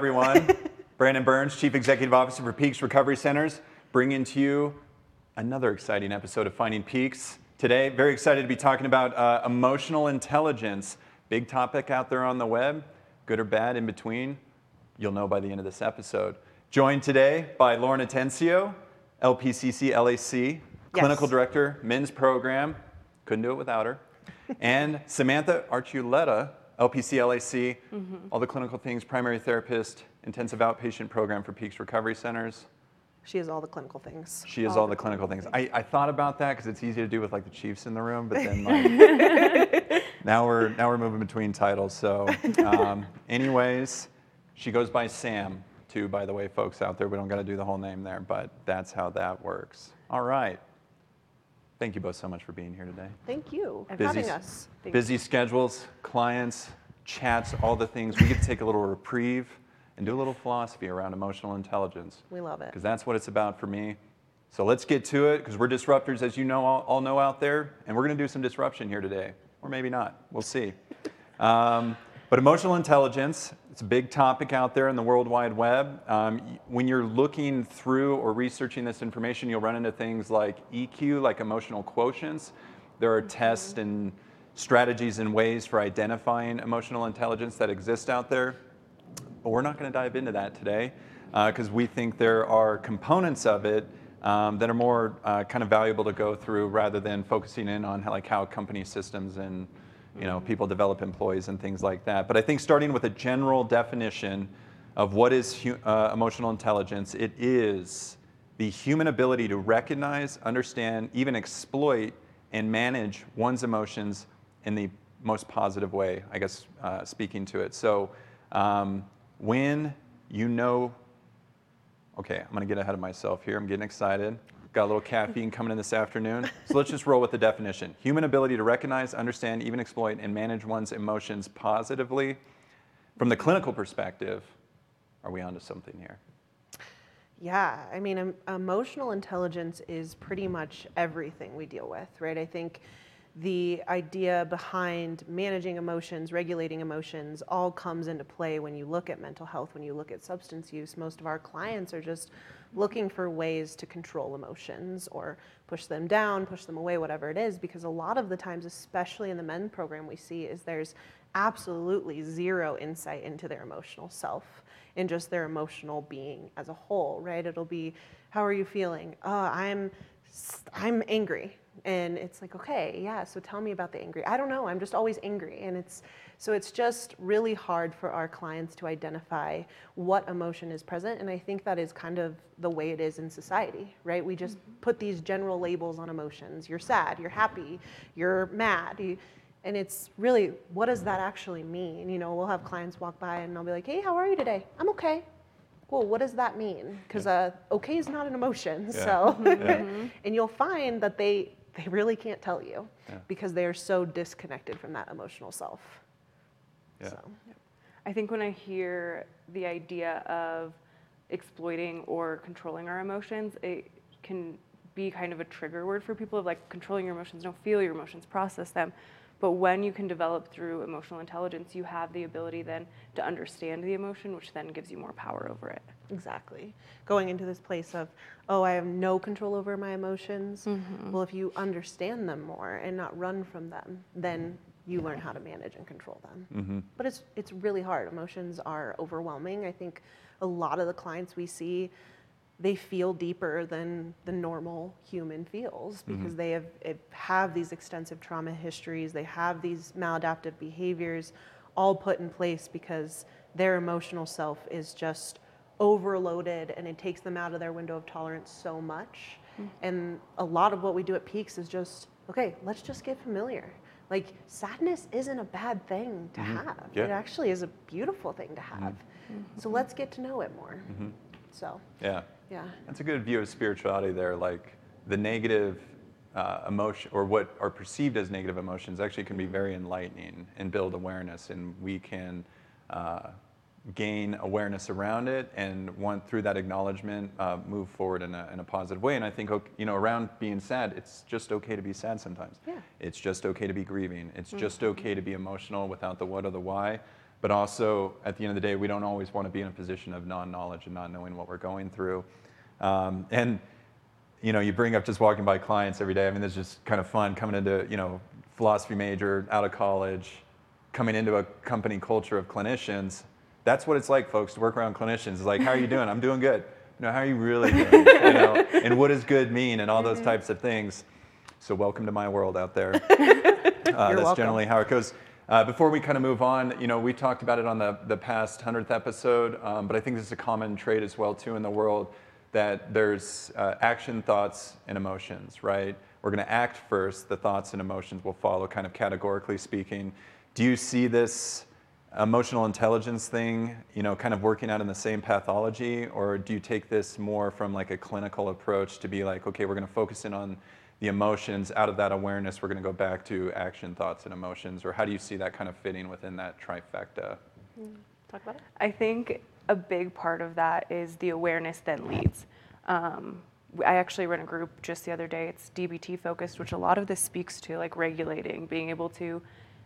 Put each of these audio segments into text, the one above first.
Everyone. Brandon Burns, Chief Executive Officer for Peaks Recovery Centers, bringing to you another exciting episode of Finding Peaks. Today, very excited to be talking about uh, emotional intelligence. Big topic out there on the web, good or bad in between. You'll know by the end of this episode. Joined today by Lauren Atencio, LPCC LAC, Clinical Director, Men's Program. Couldn't do it without her. and Samantha Archuleta, LPC LAC, mm-hmm. all the clinical things, primary therapist, intensive outpatient program for Peaks Recovery Centers. She is all the clinical things. She is all, all the, the, clinical, clinical things. things. I, I thought about that because it's easy to do with like the Chiefs in the room, but then like now we're now we're moving between titles. So, um, anyways, she goes by Sam too. By the way, folks out there, we don't got to do the whole name there, but that's how that works. All right. Thank you both so much for being here today. Thank you for having us. busy schedules, clients, chats, all the things. We get to take a little reprieve and do a little philosophy around emotional intelligence. We love it. Because that's what it's about for me. So let's get to it, because we're disruptors, as you know, all, all, know out there, and we're going to do some disruption here today, or maybe not. We'll see. Um, but emotional intelligence, it's a big topic out there in the World Wide Web. Um, when you're looking through or researching this information, you'll run into things like EQ, like emotional quotients. There are tests and strategies and ways for identifying emotional intelligence that exist out there. But we're not going to dive into that today because uh, we think there are components of it um, that are more uh, kind of valuable to go through rather than focusing in on how, like how company systems and you know, people develop employees and things like that. But I think starting with a general definition of what is uh, emotional intelligence, it is the human ability to recognize, understand, even exploit, and manage one's emotions in the most positive way, I guess, uh, speaking to it. So um, when you know, okay, I'm going to get ahead of myself here, I'm getting excited. Got a little caffeine coming in this afternoon. So let's just roll with the definition. Human ability to recognize, understand, even exploit, and manage one's emotions positively. From the clinical perspective, are we onto something here? Yeah, I mean, emotional intelligence is pretty much everything we deal with, right? I think the idea behind managing emotions, regulating emotions, all comes into play when you look at mental health, when you look at substance use. Most of our clients are just looking for ways to control emotions or push them down, push them away, whatever it is, because a lot of the times, especially in the men program, we see is there's absolutely zero insight into their emotional self and just their emotional being as a whole, right? It'll be, how are you feeling? Oh, I'm I'm angry and it's like okay yeah so tell me about the angry i don't know i'm just always angry and it's so it's just really hard for our clients to identify what emotion is present and i think that is kind of the way it is in society right we just mm-hmm. put these general labels on emotions you're sad you're happy you're mad you, and it's really what does that actually mean you know we'll have clients walk by and i'll be like hey how are you today i'm okay well, what does that mean? Because uh, okay is not an emotion. Yeah. So, yeah. and you'll find that they they really can't tell you yeah. because they are so disconnected from that emotional self. Yeah. So. I think when I hear the idea of exploiting or controlling our emotions, it can be kind of a trigger word for people of like controlling your emotions, don't feel your emotions, process them. But when you can develop through emotional intelligence, you have the ability then to understand the emotion, which then gives you more power over it. Exactly. Going into this place of, oh, I have no control over my emotions. Mm-hmm. Well, if you understand them more and not run from them, then you learn how to manage and control them. Mm-hmm. But it's it's really hard. Emotions are overwhelming. I think a lot of the clients we see they feel deeper than the normal human feels mm-hmm. because mm-hmm. they have have these extensive trauma histories, they have these maladaptive behaviors all put in place because their emotional self is just overloaded and it takes them out of their window of tolerance so much. Mm-hmm. And a lot of what we do at Peaks is just, okay, let's just get familiar. Like sadness isn't a bad thing to mm-hmm. have. Yeah. It actually is a beautiful thing to have. Mm-hmm. So let's get to know it more. Mm-hmm. So Yeah. Yeah. That's a good view of spirituality there. Like the negative uh, emotion, or what are perceived as negative emotions, actually can be very enlightening and build awareness, and we can. Uh, gain awareness around it and want through that acknowledgement uh, move forward in a, in a positive way and i think you know around being sad it's just okay to be sad sometimes yeah. it's just okay to be grieving it's mm-hmm. just okay to be emotional without the what or the why but also at the end of the day, we don't always want to be in a position of non-knowledge and not knowing what we're going through. Um, and you know, you bring up just walking by clients every day. I mean, it's just kind of fun coming into you know philosophy major out of college, coming into a company culture of clinicians. That's what it's like, folks, to work around clinicians. It's like, how are you doing? I'm doing good. You know, how are you really doing? you know, and what does good mean, and all those types of things. So, welcome to my world out there. Uh, that's welcome. generally how it goes. Uh, before we kind of move on, you know, we talked about it on the, the past 100th episode, um, but I think this is a common trait as well, too, in the world that there's uh, action, thoughts, and emotions, right? We're going to act first, the thoughts and emotions will follow, kind of categorically speaking. Do you see this emotional intelligence thing, you know, kind of working out in the same pathology, or do you take this more from like a clinical approach to be like, okay, we're going to focus in on the emotions. Out of that awareness, we're going to go back to action, thoughts, and emotions, or how do you see that kind of fitting within that trifecta? Talk about it. I think a big part of that is the awareness that leads. Um, I actually ran a group just the other day. It's DBT focused, which a lot of this speaks to, like regulating, being able to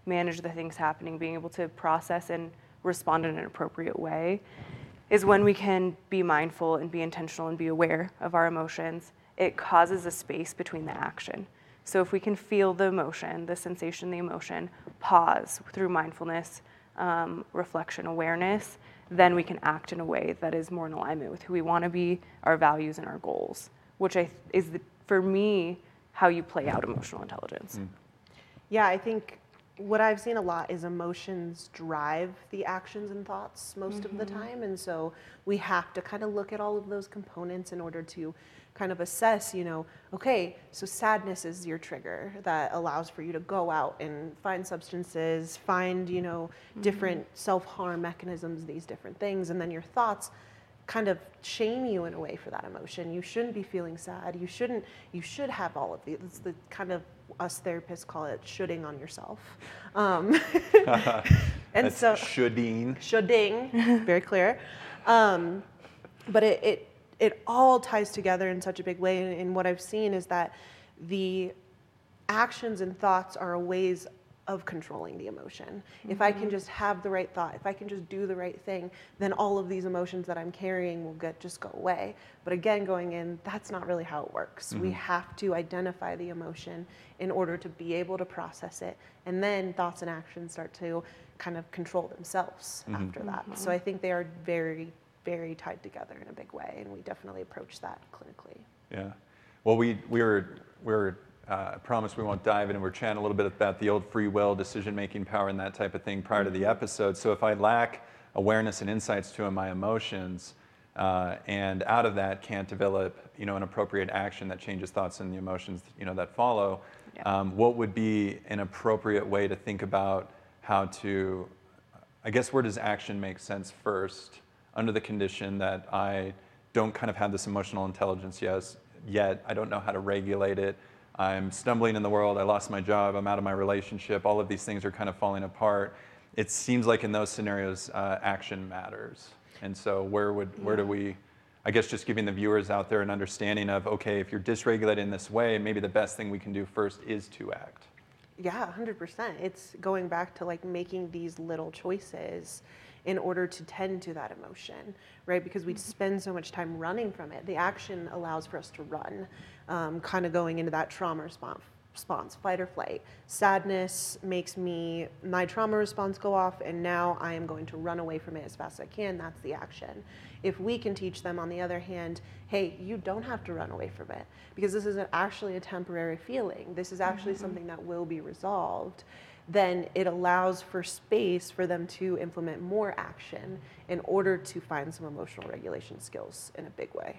manage the things happening, being able to process and respond in an appropriate way, is when we can be mindful and be intentional and be aware of our emotions. It causes a space between the action. So if we can feel the emotion, the sensation, the emotion, pause through mindfulness, um, reflection, awareness, then we can act in a way that is more in alignment with who we want to be, our values, and our goals, which I, is, the, for me, how you play out emotional intelligence. Yeah, I think what I've seen a lot is emotions drive the actions and thoughts most of the time. And so we have to kind of look at all of those components in order to kind of assess, you know, okay, so sadness is your trigger that allows for you to go out and find substances, find, you know, different self harm mechanisms, these different things. And then your thoughts kind of shame you in a way for that emotion. You shouldn't be feeling sad. You shouldn't. You should have all of these. It's the kind of us therapists call it shoulding on yourself. Um, and That's so shoulding. shoulding, very clear. Um, but it, it it all ties together in such a big way. And, and what I've seen is that the actions and thoughts are ways of controlling the emotion. If I can mm-hmm. just have the right thought, if I can just do the right thing, then all of these emotions that I'm carrying will get just go away. But again, going in, that's not really how it works. We mm-hmm. have to identify the emotion in order to be able to process it, and then thoughts and actions start to kind of control themselves mm-hmm. after that. So I think they are very, very tied together in a big way, and we definitely approach that clinically. Yeah. Well, we, we were, we were uh, promised we won't dive in, and we're chatting a little bit about the old free will, decision making power, and that type of thing prior to the episode. So if I lack awareness and insights to my emotions, uh, and out of that can't develop, you know, an appropriate action that changes thoughts and the emotions, you know, that follow, Yeah. um, what would be an appropriate way to think about how to, I guess, where does action make sense first, under the condition that I don't kind of have this emotional intelligence yes, yet, I don't know how to regulate it. I'm stumbling in the world. I lost my job. I'm out of my relationship. All of these things are kind of falling apart. It seems like in those scenarios, uh, action matters. And so, where would where do we? I guess just giving the viewers out there an understanding of okay, if you're dysregulated in this way, maybe the best thing we can do first is to act. Yeah, 100%. It's going back to like making these little choices in order to tend to that emotion, right? Because we spend so much time running from it. The action allows for us to run, um, kind of going into that trauma response. Response, fight or flight. Sadness makes me, my trauma response go off, and now I am going to run away from it as fast as I can. That's the action. If we can teach them, on the other hand, hey, you don't have to run away from it because this isn't actually a temporary feeling. This is actually something that will be resolved. Then it allows for space for them to implement more action in order to find some emotional regulation skills in a big way.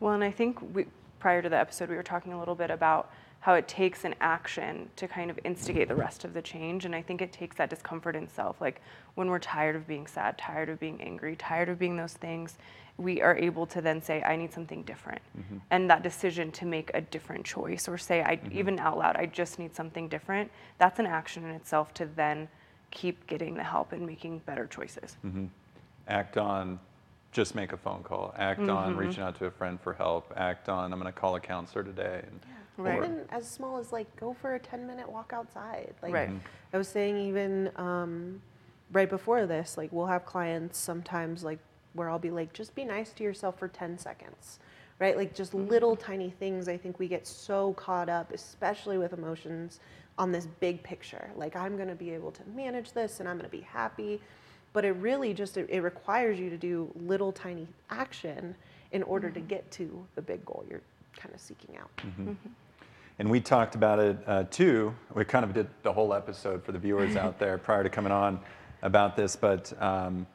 Well, and I think we, prior to the episode, we were talking a little bit about how it takes an action to kind of instigate the rest of the change. And I think it takes that discomfort in self. Like when we're tired of being sad, tired of being angry, tired of being those things, we are able to then say, I need something different. Mm-hmm. And that decision to make a different choice or say, I, mm-hmm. even out loud, I just need something different, that's an action in itself to then keep getting the help and making better choices. Mm-hmm. Act on, just make a phone call. Act on reaching out to a friend for help. Act on, I'm going to call a counselor today. And, Right. or- Even as small as like go for a 10 minute walk outside. Like Right. I was saying, even um, right before this, like we'll have clients sometimes like where I'll be like, just be nice to yourself for 10 seconds, right? Like just little tiny things. I think we get so caught up, especially with emotions, on this big picture. Like I'm going to be able to manage this and I'm going to be happy. But it really just it, it requires you to do little tiny action in order to get to the big goal you're kind of seeking out. And we talked about it uh, too. We kind of did the whole episode for the viewers out there prior to coming on about this, but um,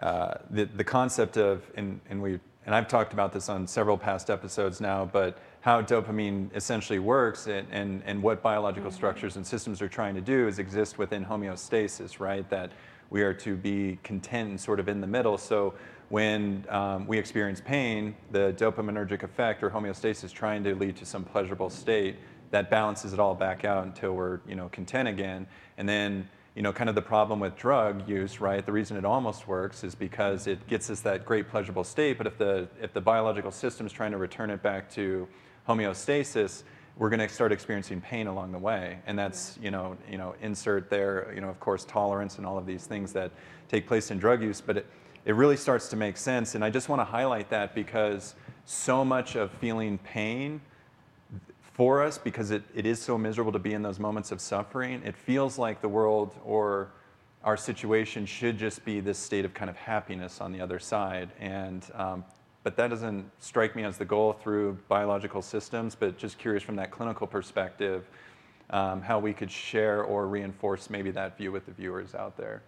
uh, the, the concept of, and, and, we, and I've talked about this on several past episodes now, but how dopamine essentially works and, and, and what biological structures and systems are trying to do is exist within homeostasis, right? That we are to be content and sort of in the middle. So when um, we experience pain, the dopaminergic effect or homeostasis trying to lead to some pleasurable state that balances it all back out until we're you know content again. And then you know kind of the problem with drug use, right? The reason it almost works is because it gets us that great pleasurable state. But if the if the biological system is trying to return it back to homeostasis, we're going to start experiencing pain along the way and that's you know you know insert there you know of course tolerance and all of these things that take place in drug use but it, it really starts to make sense. And I just want to highlight that because so much of feeling pain for us, because it, it is so miserable to be in those moments of suffering, it feels like the world or our situation should just be this state of kind of happiness on the other side. And um, but that doesn't strike me as the goal through biological systems. But just curious from that clinical perspective, um, how we could share or reinforce maybe that view with the viewers out there.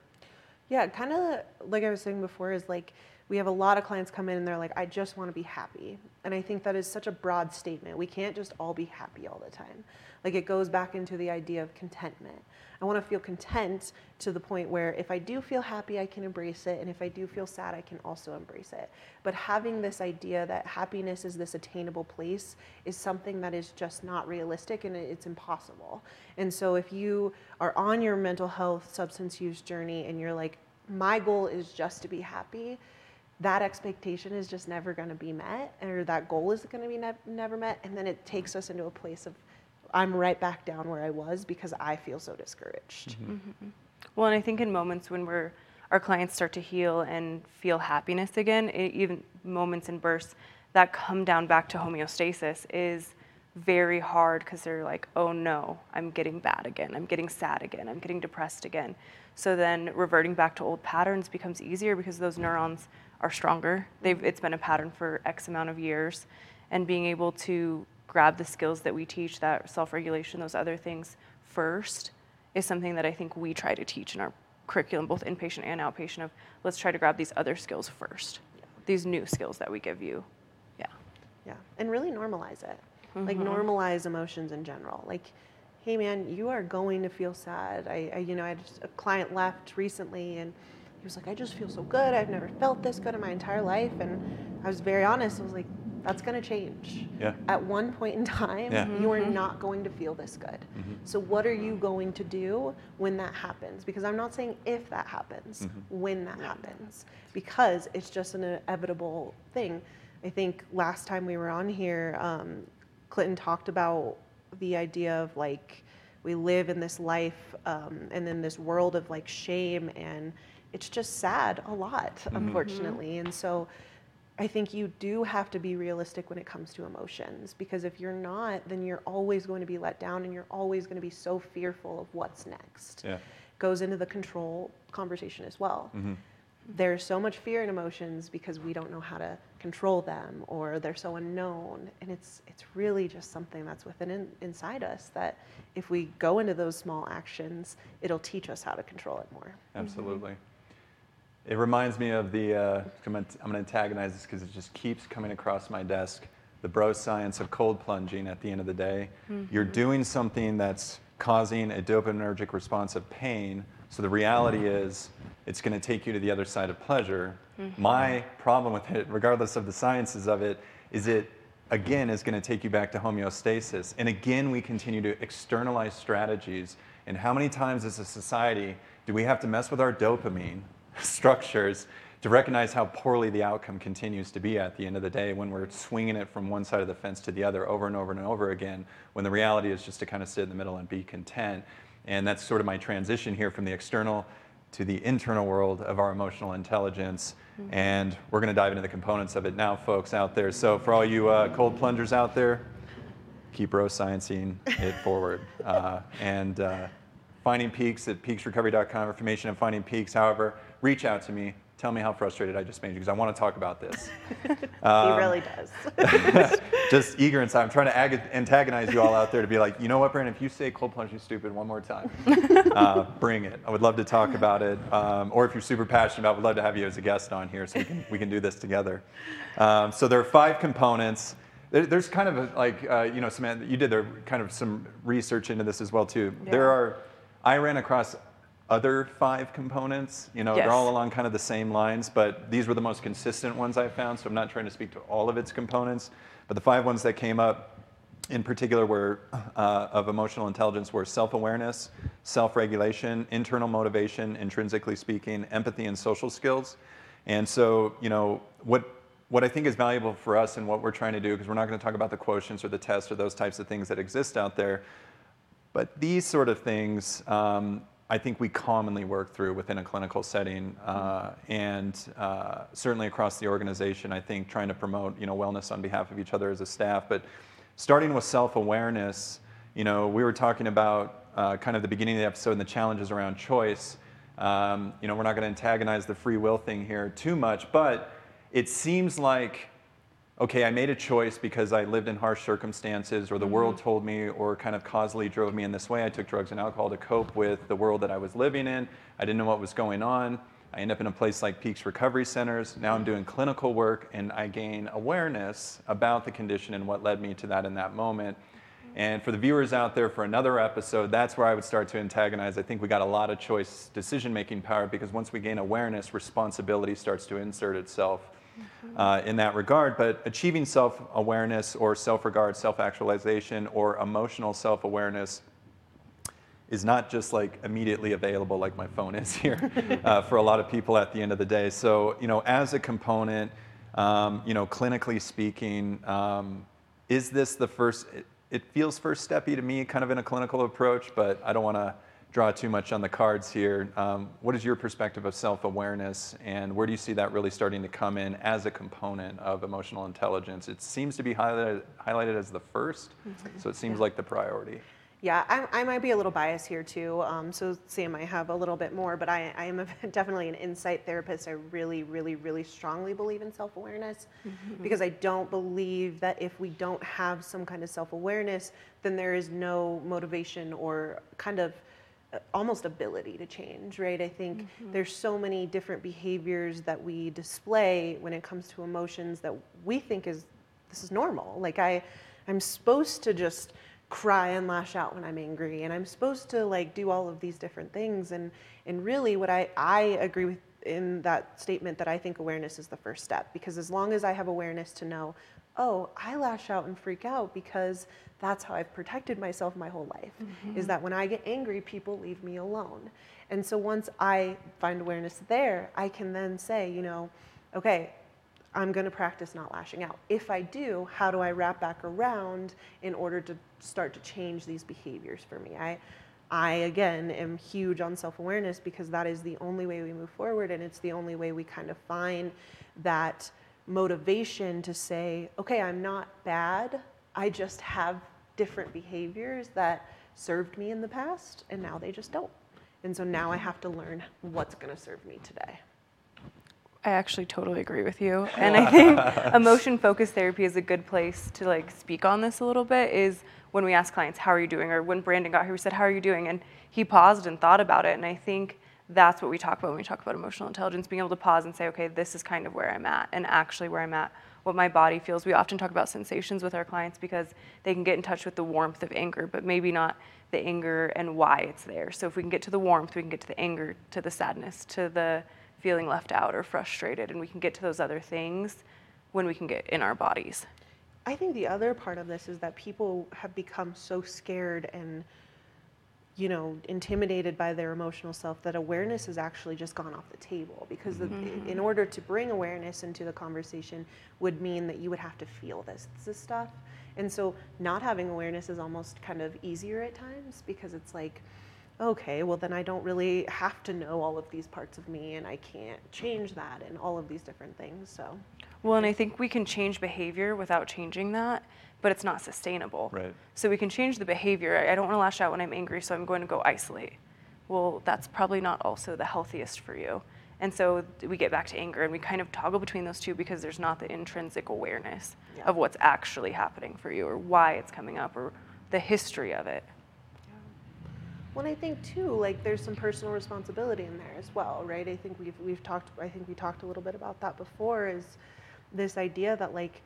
Yeah, kind of like I was saying before, is like we have a lot of clients come in and they're like, I just want to be happy. And I think that is such a broad statement. We can't just all be happy all the time. Like it goes back into the idea of contentment. I want to feel content to the point where if I do feel happy, I can embrace it. And if I do feel sad, I can also embrace it. But having this idea that happiness is this attainable place is something that is just not realistic and it's impossible. And so if you are on your mental health substance use journey and you're like, my goal is just to be happy, that expectation is just never going to be met, or that goal is going to be ne- never met. And then it takes us into a place of I'm right back down where I was because I feel so discouraged. Mm-hmm. mm-hmm. Well, and I think in moments when we're our clients start to heal and feel happiness again, it, even moments and bursts that come down back to homeostasis is very hard because they're like, oh no, I'm getting bad again. I'm getting sad again. I'm getting depressed again. So then reverting back to old patterns becomes easier because those neurons are stronger. They've, it's been a pattern for X amount of years. And being able to grab the skills that we teach, that self regulation, those other things first, is something that I think we try to teach in our curriculum, both inpatient and outpatient, of let's try to grab these other skills first, these new skills that we give you. Yeah. Yeah. And really normalize it. Mm-hmm. Like normalize emotions in general. Like, hey man, you are going to feel sad. I, I you know, I had a client left recently and he was like, I just feel so good. I've never felt this good in my entire life. And I was very honest. I was like, that's going to change. Yeah. At one point in time, yeah. you are mm-hmm. not going to feel this good. Mm-hmm. So, what are you going to do when that happens? Because I'm not saying if that happens, mm-hmm. when that happens, because it's just an inevitable thing. I think last time we were on here, um, Clinton talked about the idea of like we live in this life um, and in this world of like shame, and it's just sad a lot, mm-hmm. unfortunately. And so, I think you do have to be realistic when it comes to emotions because if you're not, then you're always going to be let down and you're always going to be so fearful of what's next. Yeah. Goes into the control conversation as well. Mm-hmm. There's so much fear in emotions because we don't know how to control them or they're so unknown and it's it's really just something that's within in, inside us that if we go into those small actions, it'll teach us how to control it more. Absolutely. Mm-hmm. It reminds me of the, uh, I'm going to antagonize this because it just keeps coming across my desk, the bro science of cold plunging at the end of the day. Mm-hmm. You're doing something that's causing a dopaminergic response of pain. So the reality is it's going to take you to the other side of pleasure. Mm-hmm. My problem with it, regardless of the sciences of it, is it again is going to take you back to homeostasis. And again, we continue to externalize strategies. And how many times as a society do we have to mess with our dopamine structures to recognize how poorly the outcome continues to be at the end of the day when we're swinging it from one side of the fence to the other over and over and over again, when the reality is just to kind of sit in the middle and be content. And that's sort of my transition here from the external to the internal world of our emotional intelligence. And we're going to dive into the components of it now, folks out there. So, for all you uh, cold plungers out there, keep bro sciencing it forward. Uh, and uh, finding peaks at peaksrecovery.com, information on finding peaks. However, reach out to me. Tell me how frustrated I just made you because I want to talk about this. he really does. just eager inside. I'm trying to ag- antagonize you all out there to be like, you know what, Brandon, if you say cold plunge is stupid one more time, uh, bring it. I would love to talk about it. Um, or if you're super passionate about it, would love to have you as a guest on here so we can, we can do this together. Um, so there are five components. There, there's kind of a, like, uh, you know, Samantha, you did there kind of some research into this as well too. There are, I ran across other five components. You know, they're all along kind of the same lines, but these were the most consistent ones I found. So I'm not trying to speak to all of its components, but the five ones that came up in particular were uh, of emotional intelligence were self-awareness, self-regulation, internal motivation, intrinsically speaking, empathy, and social skills. And so, you know, what what I think is valuable for us and what we're trying to do, because we're not going to talk about the quotients or the tests or those types of things that exist out there, but these sort of things, um, I think we commonly work through within a clinical setting, uh, and uh, certainly across the organization. I think trying to promote, you know, wellness on behalf of each other as a staff. But starting with self-awareness, you know, we were talking about uh, kind of the beginning of the episode and the challenges around choice. Um, you know, we're not going to antagonize the free will thing here too much, but it seems like okay, I made a choice because I lived in harsh circumstances, or the world mm-hmm. told me, or kind of causally drove me in this way. I took drugs and alcohol to cope with the world that I was living in. I didn't know what was going on. I end up in a place like Peaks Recovery Centers. Now I'm doing clinical work, and I gain awareness about the condition and what led me to that in that moment. And for the viewers out there, for another episode, that's where I would start to antagonize. I think we got a lot of choice decision making power because once we gain awareness, responsibility starts to insert itself uh, in that regard. But achieving self awareness or self regard, self actualization, or emotional self awareness is not just like immediately available like my phone is here uh, for a lot of people at the end of the day. So, you know, as a component, um, you know, clinically speaking, um, is this the first? It, it feels first steppy to me, kind of in a clinical approach, but I don't want to draw too much on the cards here. Um, what is your perspective of self awareness, and where do you see that really starting to come in as a component of emotional intelligence? It seems to be highlighted, highlighted as the 1st so it seems like the priority. Yeah, I, I might be a little biased here too. Um, so Sam might have a little bit more, but I, I am a, definitely an insight therapist. I really, really, really strongly believe in self-awareness because I don't believe that if we don't have some kind of self-awareness, then there is no motivation or kind of almost ability to change, right? I think mm-hmm. there's so many different behaviors that we display when it comes to emotions that we think is this is normal. Like I, I'm supposed to just cry and lash out when I'm angry, and I'm supposed to like do all of these different things. And and really, what I I agree with in that statement that I think awareness is the first step because as long as I have awareness to know, oh, I lash out and freak out because that's how I've protected myself my whole life. Is mm-hmm. that when I get angry, people leave me alone. And so once I find awareness there, I can then say, you know, okay, I'm going to practice not lashing out. If I do, how do I wrap back around in order to start to change these behaviors for me? I, I again am huge on self awareness because that is the only way we move forward, and it's the only way we kind of find that motivation to say, okay, I'm not bad. I just have different behaviors that served me in the past, and now they just don't. And so now I have to learn what's going to serve me today. I actually totally agree with you. And I think emotion focused therapy is a good place to like speak on this a little bit is when we ask clients, how are you doing? Or when Brandon got here, we said, how are you doing? And he paused and thought about it. And I think that's what we talk about when we talk about emotional intelligence, being able to pause and say, okay, this is kind of where I'm at and actually where I'm at, what my body feels. We often talk about sensations with our clients because they can get in touch with the warmth of anger, but maybe not the anger and why it's there. So if we can get to the warmth, we can get to the anger, to the sadness, to the feeling left out or frustrated, and we can get to those other things when we can get in our bodies. I think the other part of this is that people have become so scared and you know intimidated by their emotional self that awareness has actually just gone off the table because the, mm-hmm. in order to bring awareness into the conversation would mean that you would have to feel this, this stuff and so not having awareness is almost kind of easier at times because it's like okay, well, then I don't really have to know all of these parts of me and I can't change that and all of these different things. So, Well, and I think we can change behavior without changing that, but it's not sustainable. Right. So we can change the behavior. I I don't want to lash out when I'm angry, so I'm going to go isolate. Well, that's probably not also the healthiest for you. And so we get back to anger and we kind of toggle between those two because there's not the intrinsic awareness Yeah. of what's actually happening for you or why it's coming up or the history of it. well, I think too, like there's some personal responsibility in there as well, right? I think we've we've talked. I think we talked a little bit about that before. Is this idea that like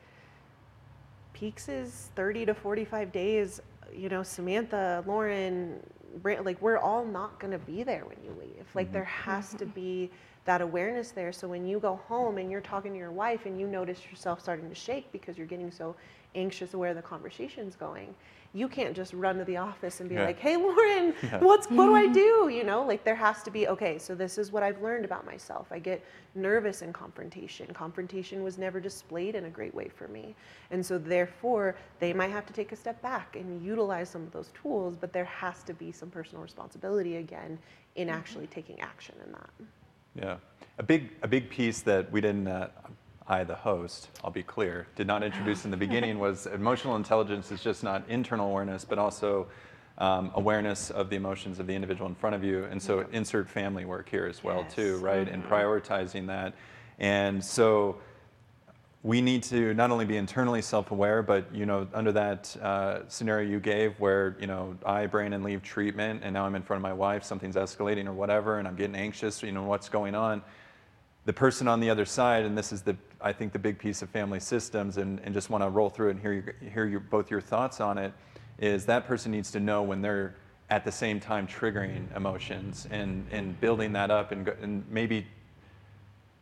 peaks is 30 to 45 days. You know, Samantha, Lauren, Brant, like we're all not going to be there when you leave. Like mm-hmm. there has to be that awareness there. So when you go home and you're talking to your wife and you notice yourself starting to shake because you're getting so anxious of where the conversation's going, you can't just run to the office and be Yeah. like, "Hey, Lauren, Yeah. what's what do I mm-hmm. do?" You know, like there has to be okay. So this is what I've learned about myself. I get nervous in confrontation. Confrontation was never displayed in a great way for me, and so therefore they might have to take a step back and utilize some of those tools. But there has to be some personal responsibility again in mm-hmm. actually taking action in that. Yeah, a big a big piece that we didn't. Uh, I, the host, I'll be clear, did not introduce in the beginning was emotional intelligence is just not internal awareness, but also um, awareness of the emotions of the individual in front of you. And so insert family work here as well too, Yes. right? And prioritizing that. And so we need to not only be internally self-aware, but you know, under that uh, scenario you gave, where you know I, Brandon, leave treatment, and now I'm in front of my wife, something's escalating or whatever, and I'm getting anxious. You know, what's going on? The person on the other side, and this is the I think the big piece of family systems, and, and just want to roll through it and hear your, hear your, both your thoughts on it, is that person needs to know when they're at the same time triggering emotions and, and building that up and, and maybe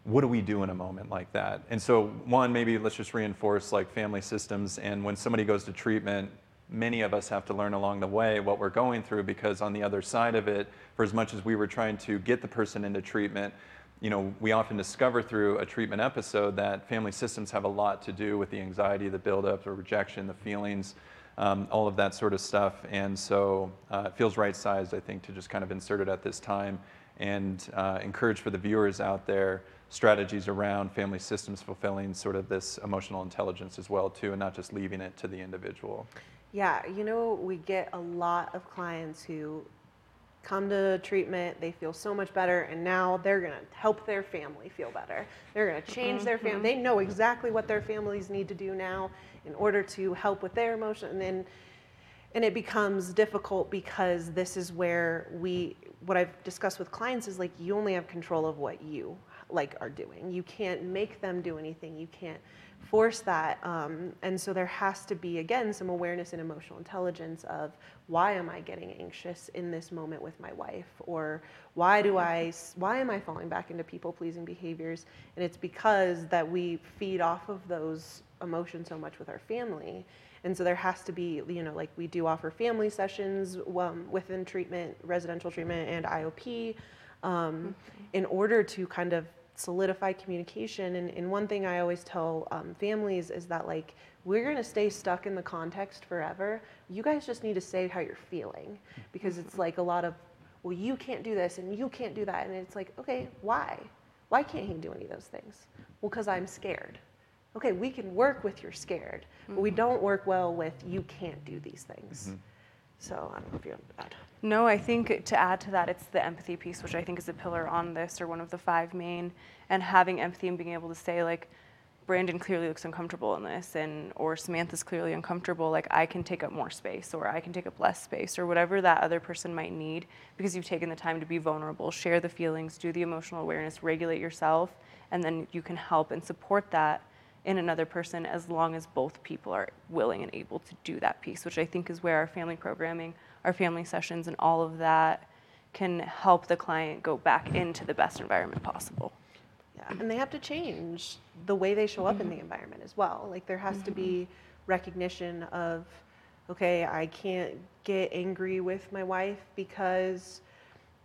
what do we do in a moment like that? And so, one, maybe let's just reinforce like family systems. And when somebody goes to treatment, many of us have to learn along the way what we're going through because on the other side of it, for as much as we were trying to get the person into treatment, you know, we often discover through a treatment episode that family systems have a lot to do with the anxiety, the buildup, the rejection, the feelings, um, all of that sort of stuff. And so uh, it feels right sized, I think, to just kind of insert it at this time and uh, encourage for the viewers out there strategies around family systems fulfilling sort of this emotional intelligence as well too and not just leaving it to the individual Yeah, you know, we get a lot of clients who come to treatment, they feel so much better, and now they're gonna help their family feel better. They're gonna change their family. They know exactly what their families need to do now in order to help with their emotion. And then, and it becomes difficult because this is where we, what I've discussed with clients is like you only have control of what you like are doing. You can't make them do anything. You can't force that. Um, and so there has to be, again, some awareness and emotional intelligence of why am I getting anxious in this moment with my wife? Or why do I, why am I falling back into people pleasing behaviors? And it's because that we feed off of those emotions so much with our family. And so there has to be, you know, like we do offer family sessions um, within treatment, residential treatment, and IOP um, in order to kind of solidify communication. And, and one thing I always tell um, families is that, like, we're going to stay stuck in the context forever. You guys just need to say how you're feeling because it's like a lot of, well, you can't do this and you can't do that. And it's like, okay, why? Why can't he do any of those things? Well, because I'm scared. Okay, we can work with you're scared, but we don't work well with you can't do these things. So I don't know if you want to add. No, I think to add to that, it's the empathy piece, which I think is a pillar on this or one of the five main, and having empathy and being able to say like, Brandon clearly looks uncomfortable in this, and or Samantha's clearly uncomfortable. Like I can take up more space, or I can take up less space, or whatever that other person might need, because you've taken the time to be vulnerable, share the feelings, do the emotional awareness, regulate yourself, and then you can help and support that in another person as long as both people are willing and able to do that piece, which I think is where our family programming, our family sessions, and all of that can help the client go back into the best environment possible. Yeah, and they have to change the way they show up in the environment as well. Like there has to be recognition of, okay, I can't get angry with my wife because,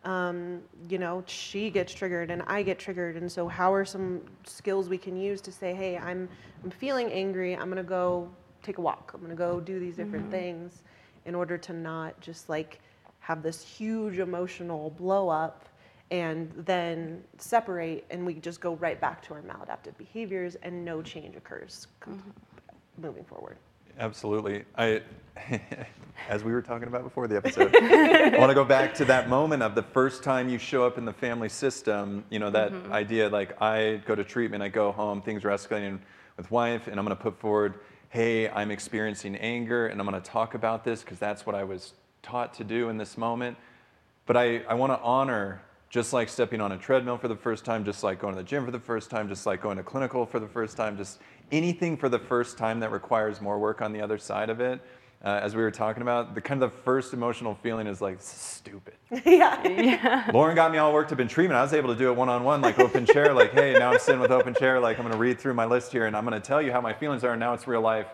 um, you know, she gets triggered and I get triggered. And so, how are some skills we can use to say, hey, I'm I'm feeling angry. I'm gonna go take a walk. I'm gonna go do these different things in order to not just like have this huge emotional blow up and then separate and we just go right back to our maladaptive behaviors and no change occurs com- mm-hmm. moving forward. Absolutely. I, as we were talking about before the episode, I want to go back to that moment of the first time you show up in the family system. You know, that mm-hmm. idea like I go to treatment, I go home, things are escalating with wife, and I'm going to put forward, hey, I'm experiencing anger, and I'm going to talk about this because that's what I was taught to do in this moment. But I, I want to honor, just like stepping on a treadmill for the first time, just like going to the gym for the first time, just like going to clinical for the first time, just anything for the first time that requires more work on the other side of it. Uh, as we were talking about, the kind of the first emotional feeling is like, stupid. yeah. yeah. Lauren got me all worked up in treatment. I was able to do it one on one, like open chair, like, hey, now I'm sitting with open chair, like I'm gonna read through my list here and I'm gonna tell you how my feelings are, and now it's real life.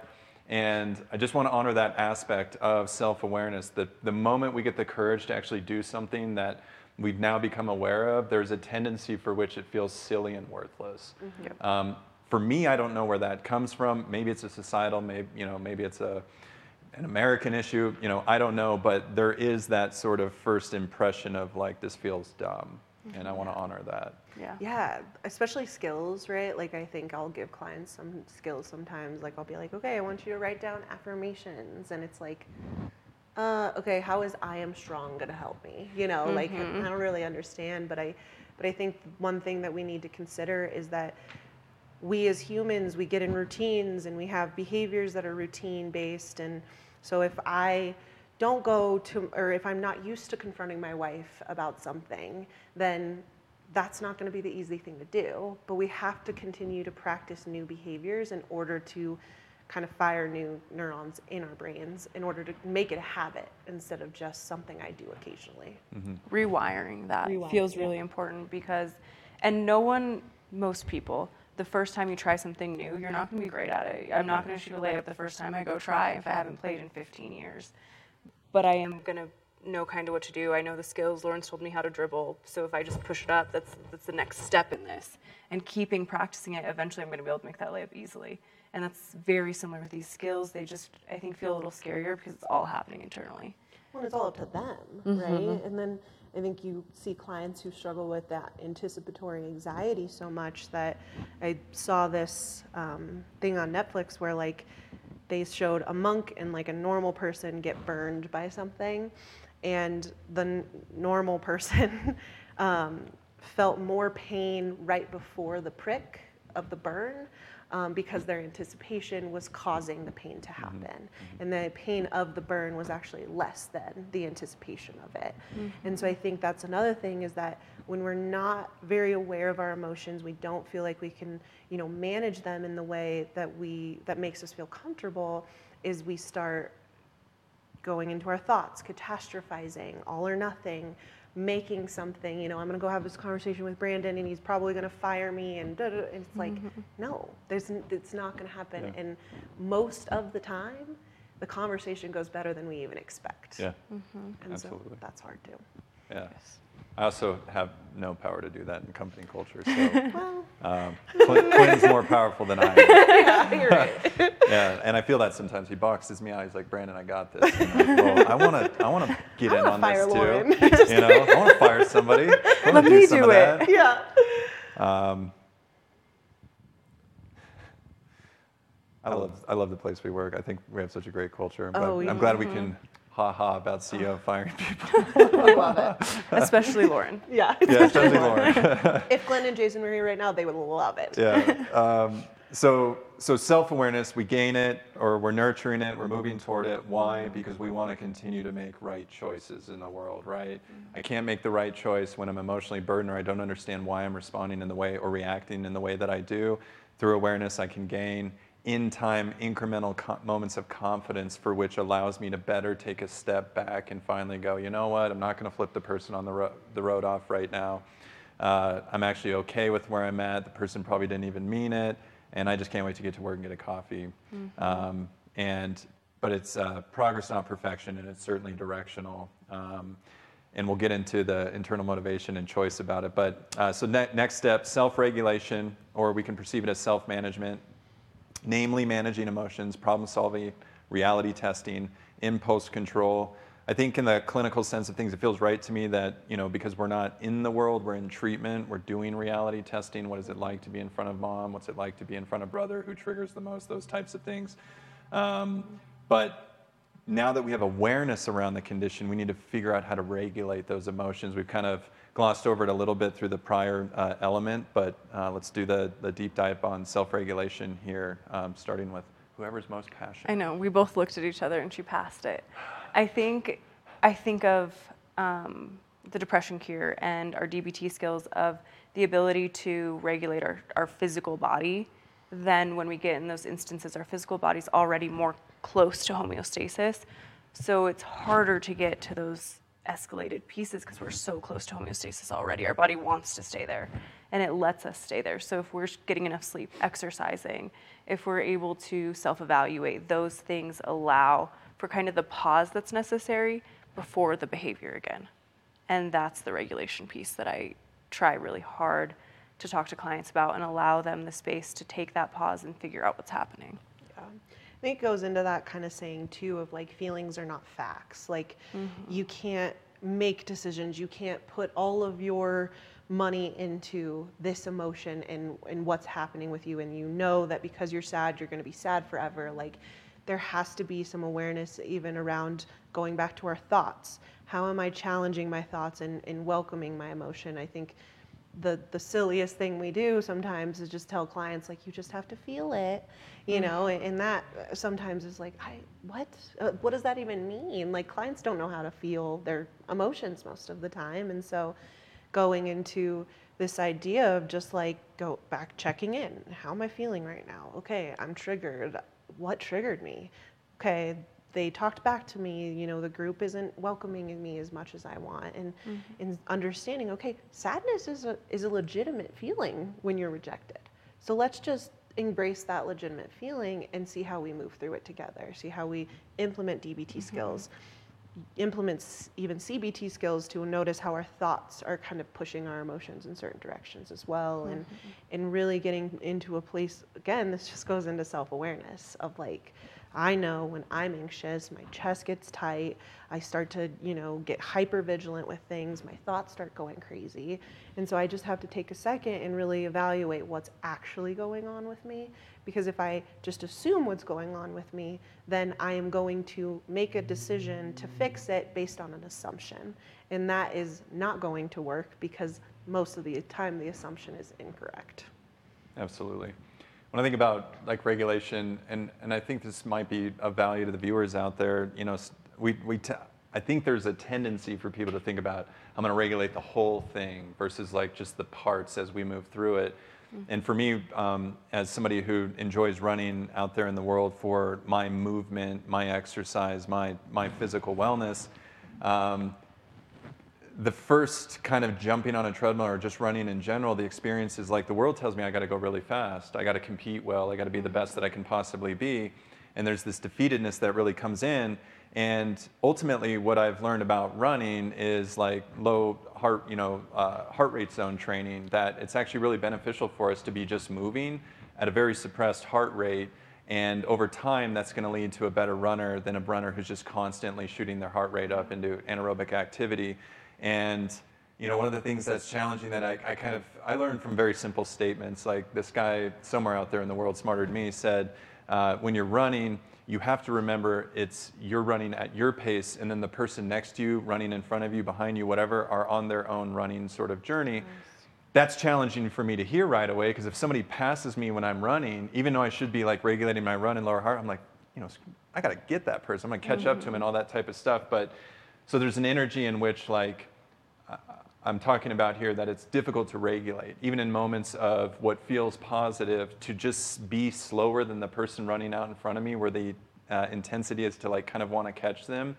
And I just wanna honor that aspect of self awareness. The, the moment we get the courage to actually do something that we've now become aware of, there's a tendency for which it feels silly and worthless. Yep. Um, for me, I don't know where that comes from. Maybe it's a societal, maybe, you know, maybe it's a, an American issue, you know, I don't know, but there is that sort of first impression of like, this feels dumb, and I want to honor that. Yeah. Yeah, especially skills, right? Like I think I'll give clients some skills sometimes. Like I'll be like, okay, I want you to write down affirmations, and it's like, uh, okay, how is I am strong gonna help me? You know, like I don't really understand, but I, but I think one thing that we need to consider is that we as humans we get in routines and we have behaviors that are routine based and so if i don't go to or if i'm not used to confronting my wife about something then that's not going to be the easy thing to do. But we have to continue to practice new behaviors in order to kind of fire new neurons in our brains in order to make it a habit instead of just something i do occasionally. Mm-hmm. Rewiring that Rewiring, feels yeah. really important because and no one most people the first time you try something new you're not going to be great at it. I'm not going to shoot a layup the first time i go try if i haven't played in 15 years. But i am going to know kind of what to do. I know the skills. Lauren told me how to dribble. So if i just push it up that's that's the next step in this. And keeping practicing it eventually i'm going to be able to make that layup easily. And that's very similar with these skills. They just i think feel a little scarier because it's all happening internally. Well, it's all up to them, mm-hmm. right? And then I think you see clients who struggle with that anticipatory anxiety so much that I saw this um, thing on Netflix where like they showed a monk and like a normal person get burned by something, and the n- normal person um, felt more pain right before the prick of the burn um, because their anticipation was causing the pain to mm-hmm. happen. Mm-hmm. And the pain of the burn was actually less than the anticipation of it. Mm-hmm. And so I think that's another thing is that when we're not very aware of our emotions, we don't feel like we can, you know, manage them in the way that we that makes us feel comfortable is we start going into our thoughts, catastrophizing, all or nothing, making something, you know, I'm going to go have this conversation with Brandon and he's probably going to fire me and, da, da, da. and it's like, mm-hmm. no, there's, it's not going to happen. Yeah. And most of the time, the conversation goes better than we even expect. Yeah, mm-hmm. And absolutely. so that's hard too. yeah. I also have no power to do that in company culture, so Well, um, Quinn, Quinn's more powerful than I am. yeah, you're right. Yeah, and I feel that sometimes. He boxes me out. He's like, Brandon, I got this. And I'm like, well, I want to, I want to get I in on fire this Lauren. too. You know, I want to fire somebody. I wanna Let me some do of it. that. yeah. Um, I love, I love the place we work. I think we have such a great culture. I'm glad, Oh, I'm glad we can ha ha about CEO firing people. I love it. especially lauren Yeah. yeah, especially Lauren. If Glenn and Jason were here right now, they would love it. yeah. Um, so, so self-awareness, we gain it, or we're nurturing it, we're moving toward it. Why? Because we want to continue to make right choices in the world, right? I can't make the right choice when I'm emotionally burdened or I don't understand why I'm responding in the way or reacting in the way that I do. Through awareness, I can gain in time incremental co- moments of confidence for which allows me to better take a step back and finally go, you know what? I'm not going to flip the person on the, ro- the road off right now. Uh, I'm actually okay with where I'm at. The person probably didn't even mean it, and I just can't wait to get to work and get a coffee. Um, and but it's uh, progress, not perfection, and it's certainly directional. Um, and we'll get into the internal motivation and choice about it. But uh, so ne- next step, self-regulation, or we can perceive it as self-management, namely managing emotions, problem solving, reality testing, impulse control, I think in the clinical sense of things, it feels right to me that, you know, because we're not in the world, we're in treatment, we're doing reality testing. What is it like to be in front of mom? What's it like to be in front of brother? Who triggers the most? Those types of things. Um, but now that we have awareness around the condition, we need to figure out how to regulate those emotions. We've kind of glossed over it a little bit through the prior uh, element, but uh, let's do the, the deep dive on self regulation here, um, starting with whoever's most passionate. I know. We both looked at each other and she passed it. I think I think of um, the depression cure and our DBT skills of the ability to regulate our, our physical body. Then when we get in those instances, our physical body's already more close to homeostasis. So it's harder to get to those escalated pieces because we're so close to homeostasis already. Our body wants to stay there and it lets us stay there. So if we're getting enough sleep, exercising, if we're able to self evaluate, those things allow for kind of the pause that's necessary before the behavior again. And that's the regulation piece that I try really hard to talk to clients about and allow them the space to take that pause and figure out what's happening. I think it goes into that kind of saying too of like feelings are not facts. Like mm-hmm. you can't make decisions. You can't put all of your money into this emotion and, and what's happening with you and you know that because you're sad you're going to be sad forever. Like there has to be some awareness even around going back to our thoughts. How am I challenging my thoughts and, and welcoming my emotion? I think the the silliest thing we do sometimes is just tell clients like you just have to feel it you know and, and that uh, sometimes is like i what? Uh, what does that even mean? Like clients don't know how to feel their emotions most of the time and so going into this idea of just like go back checking in. How am i feeling right now? Okay i'm triggered. What triggered me? Okay they talked back to me you know the group isn't welcoming me as much as i want. And mm-hmm. and understanding okay sadness is a is a legitimate feeling when you're rejected. So let's just embrace that legitimate feeling and see how we move through it together. See how we implement dbt mm-hmm. skills implements even cbt skills to notice how our thoughts are kind of pushing our emotions in certain directions as well. And mm-hmm. and really getting into a place again this just goes into self-awareness of like I know when I'm anxious, my chest gets tight. I start to, you know, get hyper vigilant with things. My thoughts start going crazy. And so I just have to take a second and really evaluate what's actually going on with me. Because if I just assume what's going on with me, then I am going to make a decision to fix it based on an assumption. And that is not going to work because most of the time the assumption is incorrect. Absolutely. When I think about like regulation, and, and I think this might be of value to the viewers out there, you know, we, we t- I think there's a tendency for people to think about, I'm going to regulate the whole thing versus like just the parts as we move through it. And for me, um, as somebody who enjoys running out there in the world for my movement, my exercise, my, my physical wellness, um, the first kind of jumping on a treadmill or just running in general, the experience is like the world tells me I got to go really fast. I got to compete well. I got to be the best that I can possibly be. And there's this defeatedness that really comes in. And ultimately, what I've learned about running is like low heart, you know, uh, heart rate zone training. That it's actually really beneficial for us to be just moving at a very suppressed heart rate. And over time, that's going to lead to a better runner than a runner who's just constantly shooting their heart rate up into anaerobic activity. And you know, one of the things that's challenging that I, I kind of I learned from very simple statements. Like this guy somewhere out there in the world, smarter than me, said, uh, when you're running, you have to remember it's you're running at your pace, and then the person next to you, running in front of you, behind you, whatever, are on their own running sort of journey. That's challenging for me to hear right away because if somebody passes me when I'm running, even though I should be like regulating my run and lower heart, I'm like, you know, I got to get that person. I'm to catch up to him and all that type of stuff. But so there's an energy in which like I'm talking about here that it's difficult to regulate, even in moments of what feels positive, to just be slower than the person running out in front of me, where the uh, intensity is to like kind of want to catch them.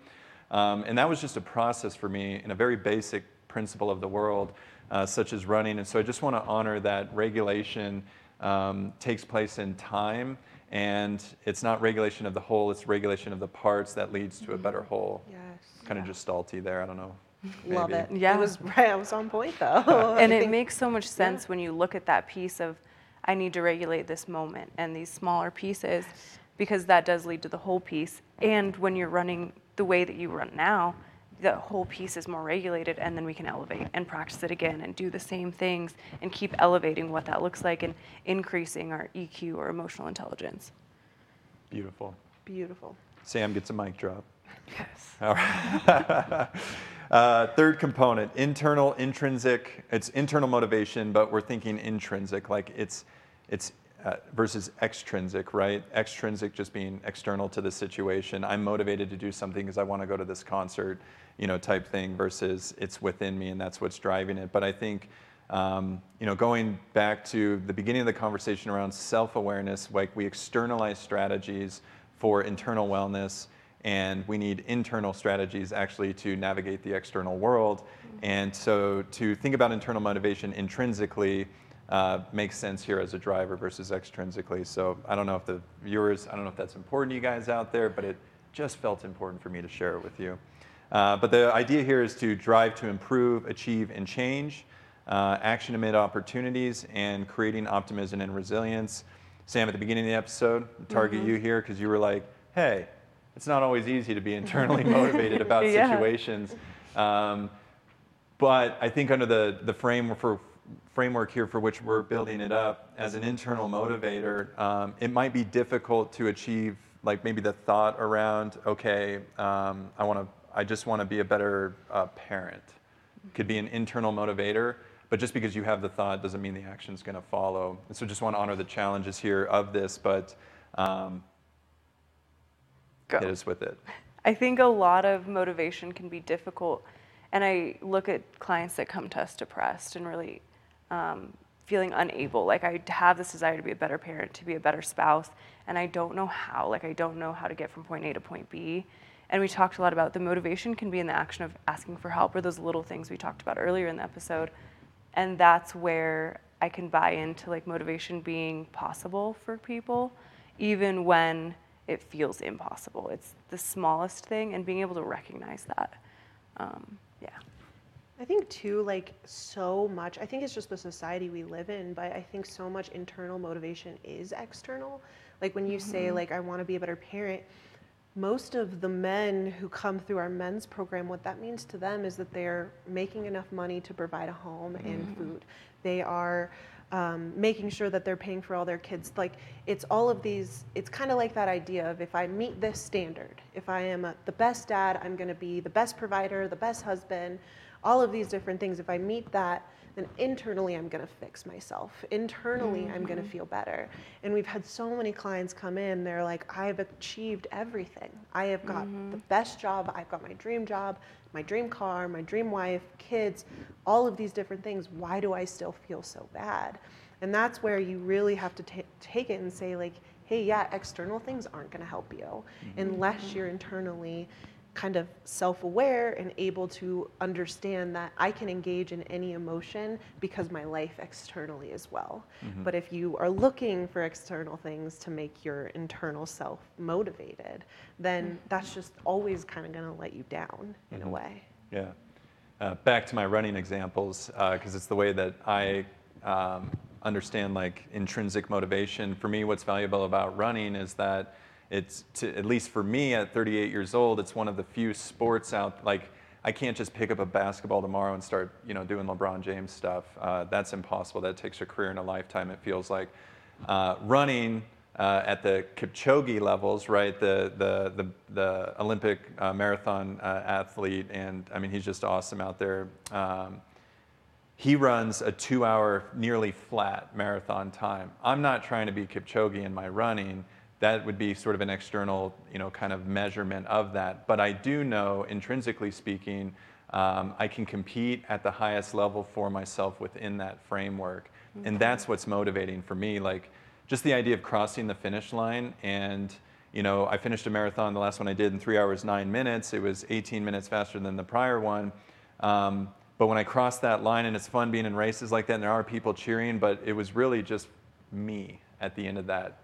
Um, and that was just a process for me in a very basic principle of the world, uh, such as running. And so I just want to honor that regulation um, takes place in time. And it's not regulation of the whole, it's regulation of the parts that leads to a better whole. Yes. Kind of just salty there, I don't know. Love it. Yeah. It was right. I was on point though. and I it makes so much sense when you look at that piece of i need to regulate this moment and these smaller pieces because that does lead to the whole piece and when you're running the way that you run now, the whole piece is more regulated, and then we can elevate and practice it again and do the same things and keep elevating what that looks like and increasing our EQ or emotional intelligence. Beautiful. Beautiful. Sam gets a mic drop. Yes. All right. uh, third component, internal, intrinsic. It's internal motivation, but we're thinking intrinsic, like it's, it's uh, versus extrinsic, right? Extrinsic just being external to the situation. I'm motivated to do something because I want to go to this concert, you know, type thing. Versus it's within me and that's what's driving it. But I think, um, you know, going back to the beginning of the conversation around self-awareness, like we externalize strategies for internal wellness and we need internal strategies actually to navigate the external world. And so to think about internal motivation intrinsically uh, makes sense here as a driver versus extrinsically. So I don't know if the viewers, I don't know if that's important to you guys out there, but it just felt important for me to share it with you. Uh, but the idea here is to drive to improve, achieve, and change, uh, action amid opportunities, and creating optimism and resilience. Sam, at the beginning of the episode, target Mm-hmm. you here because you were like, hey, it's not always easy to be internally motivated about Yeah. situations. Um, but I think under the, the framework, for, framework here for which we're building it up as an internal motivator, um, it might be difficult to achieve like maybe the thought around, okay, um, I want to, I just want to be a better uh, parent. Could be an internal motivator, but just because you have the thought doesn't mean the action's going to follow. And so just want to honor the challenges here of this, but um, Go. hit us with it. I think a lot of motivation can be difficult. And I look at clients that come to us depressed and really um, feeling unable. Like, I have this desire to be a better parent, to be a better spouse, and I don't know how. Like, I don't know how to get from point A to point B. And we talked a lot about the motivation can be in the action of asking for help or those little things we talked about earlier in the episode. And that's where I can buy into like motivation being possible for people, even when it feels impossible. It's the smallest thing, and being able to recognize that. Um, yeah. I think too, like so much. I think it's just the society we live in, but I think so much internal motivation is external. Like when you say, like, I want to be a better parent, most of the men who come through our men's program, what that means to them is that they're making enough money to provide a home and food. They are um, making sure that they're paying for all their kids. Like it's all of these. It's kind of like that idea of if I meet this standard, if I am a, the best dad, I'm going to be the best provider, the best husband, all of these different things. If I meet that, then internally I'm going to fix myself. Internally I'm going to mm-hmm. feel better. And we've had so many clients come in, they're like, I've achieved everything. I have got mm-hmm. the best job, I've got my dream job, my dream car, my dream wife, kids, all of these different things. Why do I still feel so bad? And that's where you really have to ta- take it and say, like, hey, yeah, external things aren't going to help you mm-hmm. unless you're internally kind of self aware and able to understand that I can engage in any emotion because my life externally as well. But if you are looking for external things to make your internal self motivated, then that's just always kind of going to let you down in a way. Yeah. Uh, back to my running examples, because it's the way that I um, understand like intrinsic motivation. For me, what's valuable about running is that it's, to, at least for me at 38 years old, it's one of the few sports out, like I can't just pick up a basketball tomorrow and start, you know, doing LeBron James stuff. Uh, that's impossible. That takes a career and a lifetime, it feels like. Uh, running, uh, at the Kipchoge levels, right? The the the, the Olympic uh, marathon uh, athlete, and I mean he's just awesome out there. Um, he runs a two-hour, nearly flat marathon time. I'm not trying to be Kipchoge in my running. That would be sort of an external, you know, kind of measurement of that. But I do know, intrinsically speaking, um, I can compete at the highest level for myself within that framework, and that's what's motivating for me. Like just the idea of crossing the finish line and you know i finished a marathon the last one i did in three hours nine minutes it was 18 minutes faster than the prior one um, but when i crossed that line and it's fun being in races like that and there are people cheering but it was really just me at the end of that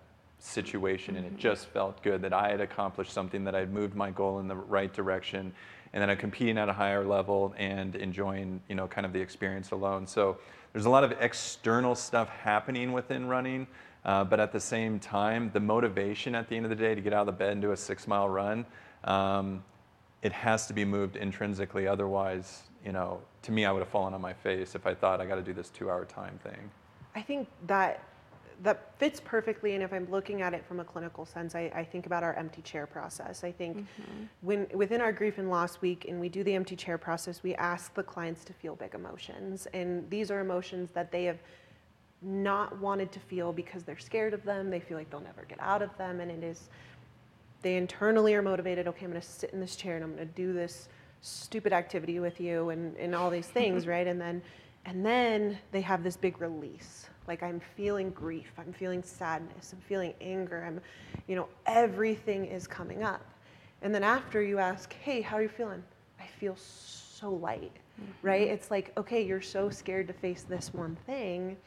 situation and it just felt good that i had accomplished something that i'd moved my goal in the right direction and then i'm competing at a higher level and enjoying you know kind of the experience alone so there's a lot of external stuff happening within running uh, but at the same time, the motivation at the end of the day to get out of the bed and do a six mile run, um, it has to be moved intrinsically. Otherwise, you know, to me, I would have fallen on my face if I thought I got to do this two-hour time thing. I think that that fits perfectly. And if I'm looking at it from a clinical sense, I, I think about our empty chair process. I think mm-hmm. when within our grief and loss week, and we do the empty chair process, we ask the clients to feel big emotions, and these are emotions that they have not wanted to feel because they're scared of them. They feel like they'll never get out of them, and it is they internally are motivated. Okay, I'm going to sit in this chair and I'm going to do this stupid activity with you, and and all these things, right? And then and then they have this big release like i'm feeling grief i'm feeling sadness i'm feeling anger i'm you know everything is coming up. And then after you ask hey how are you feeling? I feel so light mm-hmm. right? It's like okay you're so scared to face this one thing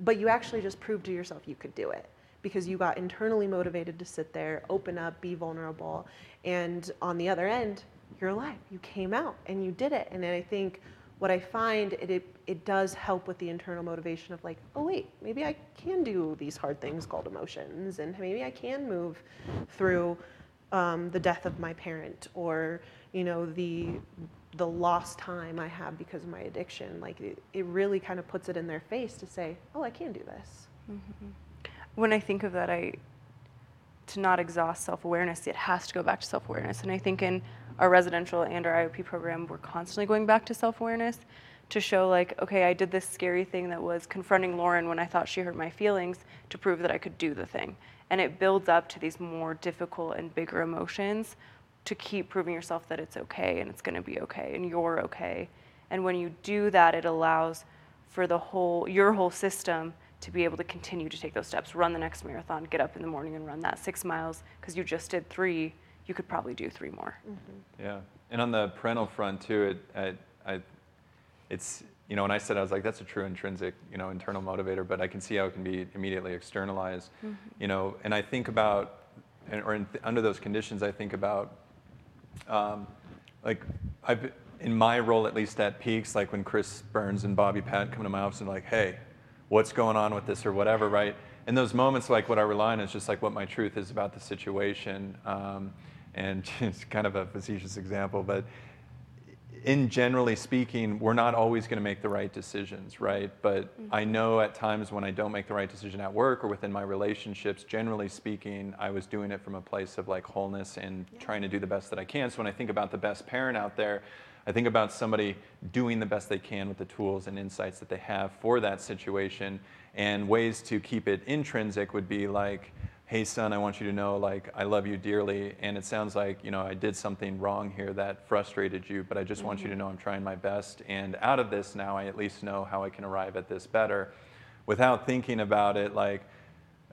but you actually just proved to yourself you could do it because you got internally motivated to sit there open up be vulnerable and on the other end you're alive. You came out and you did it. And i think what I find it, it, it does help with the internal motivation of like, oh wait, maybe I can do these hard things called emotions, and maybe I can move through um, the death of my parent or you know the the lost time I have because of my addiction. Like it, it really kind of puts it in their face to say, oh, I can do this. Mm-hmm. When I think of that, I to not exhaust self awareness, it has to go back to self awareness, and I think in our residential and our IOP program, we're constantly going back to self awareness to show, like, okay, I did this scary thing that was confronting Lauren when I thought she hurt my feelings to prove that I could do the thing. And it builds up to these more difficult and bigger emotions to keep proving yourself that it's okay and it's going to be okay and you're okay. And when you do that, it allows for the whole your whole system to be able to continue to take those steps, run the next marathon, get up in the morning and run that 6 miles because you just did 3 you could probably do three more. Mm-hmm. Yeah, and on the parental front too, it, I, I, it's you know when I said I was like that's a true intrinsic you know internal motivator, but I can see how it can be immediately externalized. Mm-hmm. You know, and I think about, or in, under those conditions, I think about, um, like I've in my role at least at Peaks, like when Chris Burns and Bobby Pat come to my office and like, hey, what's going on with this or whatever, right? In those moments, like what I rely on is just like what my truth is about the situation. Um, and it's kind of a facetious example, but in generally speaking, we're not always going to make the right decisions, right? But mm-hmm. I know at times when I don't make the right decision at work or within my relationships, generally speaking, I was doing it from a place of like wholeness and yeah. trying to do the best that I can. So when I think about the best parent out there, I think about somebody doing the best they can with the tools and insights that they have for that situation. And ways to keep it intrinsic would be like, hey son i want you to know like i love you dearly and it sounds like you know i did something wrong here that frustrated you but i just mm-hmm. want you to mm-hmm. know i'm trying my best and out of this now i at least know how i can arrive at this better without thinking about it like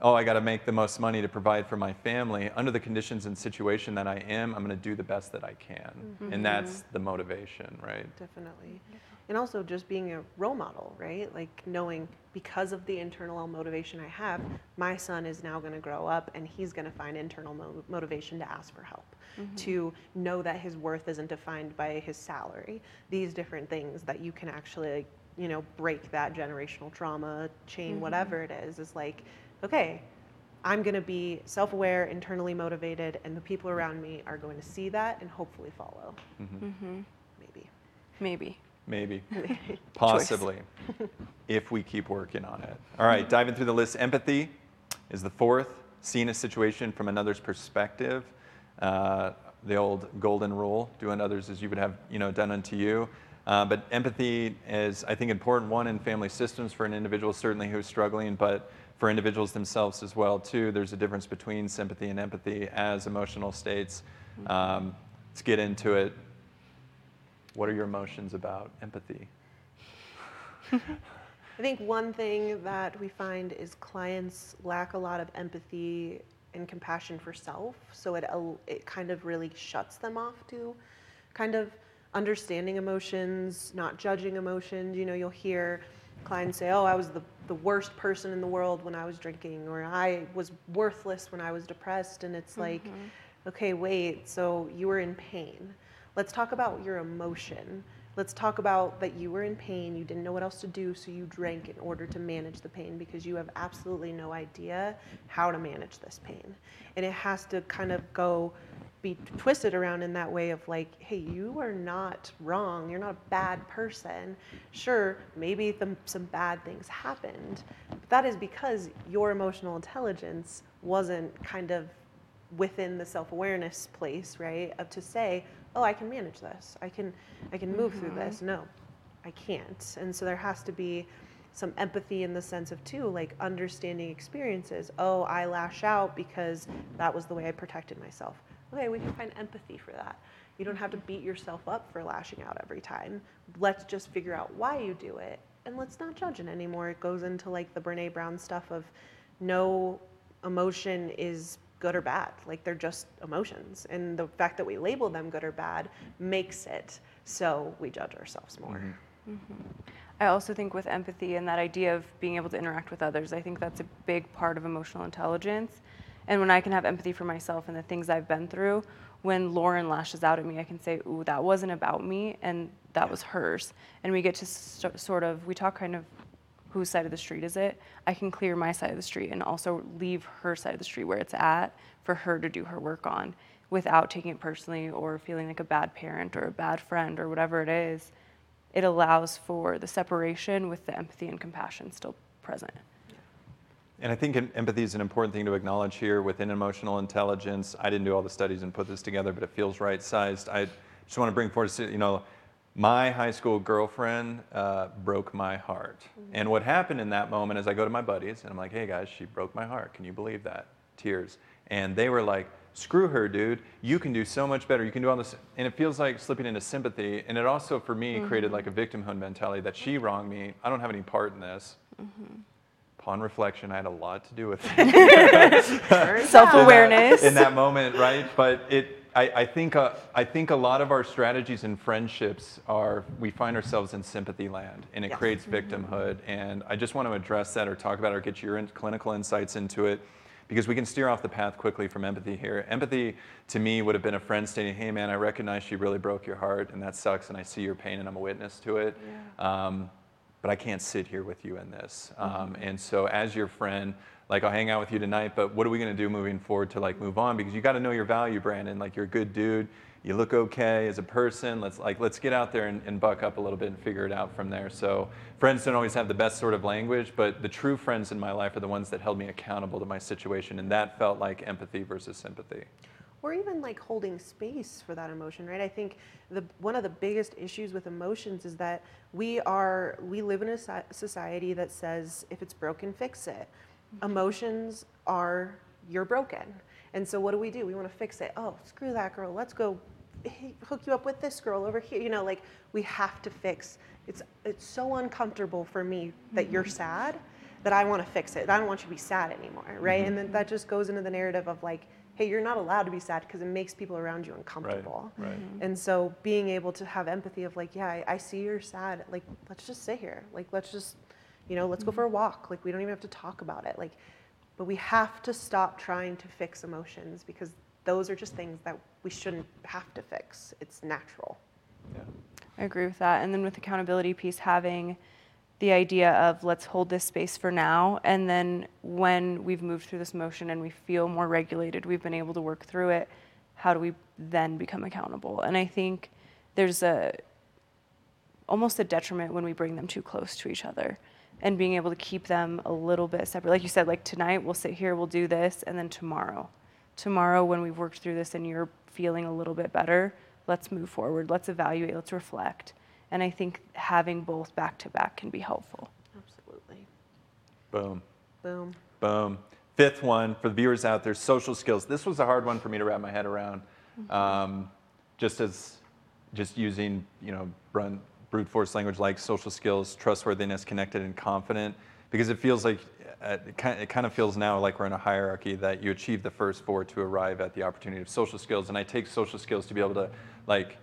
oh i got to make the most money to provide for my family under the conditions and situation that i am i'm going to do the best that i can mm-hmm. and that's the motivation right definitely and also just being a role model, right? Like knowing because of the internal motivation I have, my son is now going to grow up and he's going to find internal mo- motivation to ask for help, mm-hmm. to know that his worth isn't defined by his salary. These different things that you can actually, you know, break that generational trauma chain, mm-hmm. whatever it is, is like, okay, I'm going to be self aware, internally motivated, and the people around me are going to see that and hopefully follow. Mm-hmm. mm-hmm. Maybe. Maybe. Maybe. Possibly. if we keep working on it. All right, diving through the list. Empathy is the fourth. Seeing a situation from another's perspective. Uh, the old golden rule: do unto others as you would have, you know, done unto you. Uh, but empathy is, I think, important one in family systems for an individual certainly who's struggling, but for individuals themselves as well too. There's a difference between sympathy and empathy as emotional states. Um, let's get into it. What are your emotions about empathy? I think one thing that we find is clients lack a lot of empathy and compassion for self, so it it kind of really shuts them off to kind of understanding emotions, not judging emotions. You know, you'll hear clients say, "Oh, I was the the worst person in the world when I was drinking," or "I was worthless when I was depressed," and it's like, mm-hmm. okay, wait, so you were in pain Let's talk about your emotion. Let's talk about that you were in pain, you didn't know what else to do, so you drank in order to manage the pain because you have absolutely no idea how to manage this pain. And it has to kind of go be twisted around in that way of like, hey, you are not wrong. You're not a bad person. Sure, maybe the, some bad things happened, but that is because your emotional intelligence wasn't kind of within the self-awareness place, right? Of to say, oh, I can manage this. I can, I can move through mm-hmm. this. No, I can't. And so there has to be some empathy in the sense of too, like understanding experiences. Oh, I lash out because that was the way I protected myself okay, we can find empathy for that. You don't have to mm-hmm. beat yourself up for lashing out every time. Let's just figure out why you do it and let's not judge it anymore. It goes into like the Brene Brown stuff of no emotion is good or bad. Like they're just emotions. And the fact that we label them good or bad makes it so we judge ourselves more. Mm-hmm. Mm-hmm. I also think with empathy and that idea of being able to interact with others, I think that's a big part of emotional intelligence and when I can have empathy for myself and the things I've been through, when Lauren lashes out at me, I can say, "Ooh, that wasn't about me, and that was hers." And we get to st- sort of we talk kind of whose side of the street is it? I can clear my side of the street and also leave her side of the street where it's at for her to do her work on without taking it personally or feeling like a bad parent or a bad friend or whatever it is. It allows for the separation with the empathy and compassion still present. And I think empathy is an important thing to acknowledge here within emotional intelligence. I didn't do all the studies and put this together, but it feels right sized. I just want to bring forward, you know, my high school girlfriend uh, broke my heart. Mm-hmm. And what happened in that moment is I go to my buddies and I'm like, hey guys, she broke my heart. Can you believe that? Tears. And they were like, screw her, dude. You can do so much better. You can do all this. And it feels like slipping into sympathy. And it also, for me, mm-hmm. created like a victimhood mentality that she wronged me. I don't have any part in this. Mm-hmm upon reflection, I had a lot to do with it. Self-awareness. In, in, that moment, right? But it, I, I think, uh, I think a lot of our strategies in friendships are we find ourselves in sympathy land, and it yes. creates mm-hmm. victimhood. And I just want to address that or talk about it or get your in, clinical insights into it because we can steer off the path quickly from empathy here. Empathy to me would have been a friend stating, "Hey man, I recognize she really broke your heart, and that sucks, and I see your pain, and I'm a witness to it." Yeah. Um, but I can't sit here with you in this. Um, mm-hmm. and so, as your friend, like I'll hang out with you tonight, but what are we to do moving forward to like move on? Because you got to know your value, Brandon. Like you're a good dude. You look okay as a person. Let's like let's get out there and, and buck up a little bit and figure it out from there. So friends don't always have the best sort of language, but the true friends in my life are the ones that held me accountable to my situation, and that felt like empathy versus sympathy or even like holding space for that emotion right i think the one of the biggest issues with emotions is that we are we live in a society that says if it's broken fix it. Emotions are you're broken and so what do we do we want to fix it oh screw that girl let's go hook you up with this girl over here you know like we have to fix it's it's so uncomfortable for me that you're mm-hmm. sad that i want to fix it i don't want you to be sad anymore right mm-hmm. and then that just goes into the narrative of like hey, you're not allowed to be sad because it makes people around you uncomfortable. Right, right. Mm-hmm. And so being able to have empathy of like, yeah, I, I, see you're sad. Like, let's just sit here. Like, let's just, you know, let's mm-hmm. go for a walk. Like, we don't even have to talk about it. Like, but we have to stop trying to fix emotions because those are just things that we shouldn't have to fix. It's natural. Yeah. I agree with that. And then with accountability piece, having the idea of let's hold this space for now and then when we've moved through this motion and we feel more regulated we've been able to work through it how do we then become accountable and i think there's a almost a detriment when we bring them too close to each other and being able to keep them a little bit separate like you said like tonight we'll sit here we'll do this and then tomorrow tomorrow when we've worked through this and you're feeling a little bit better let's move forward let's evaluate let's reflect and I think having both back to back can be helpful. Absolutely. Boom. Boom. Boom. Fifth one for the viewers out there social skills. This was a hard one for me to wrap my head around. Mm-hmm. Um, just as, just using, you know, brute, brute force language like social skills, trustworthiness, connected, and confident, because it feels like uh, it kind of feels now like we're in a hierarchy that you achieve the first four to arrive at the opportunity of social skills. And I take social skills to be able to, like,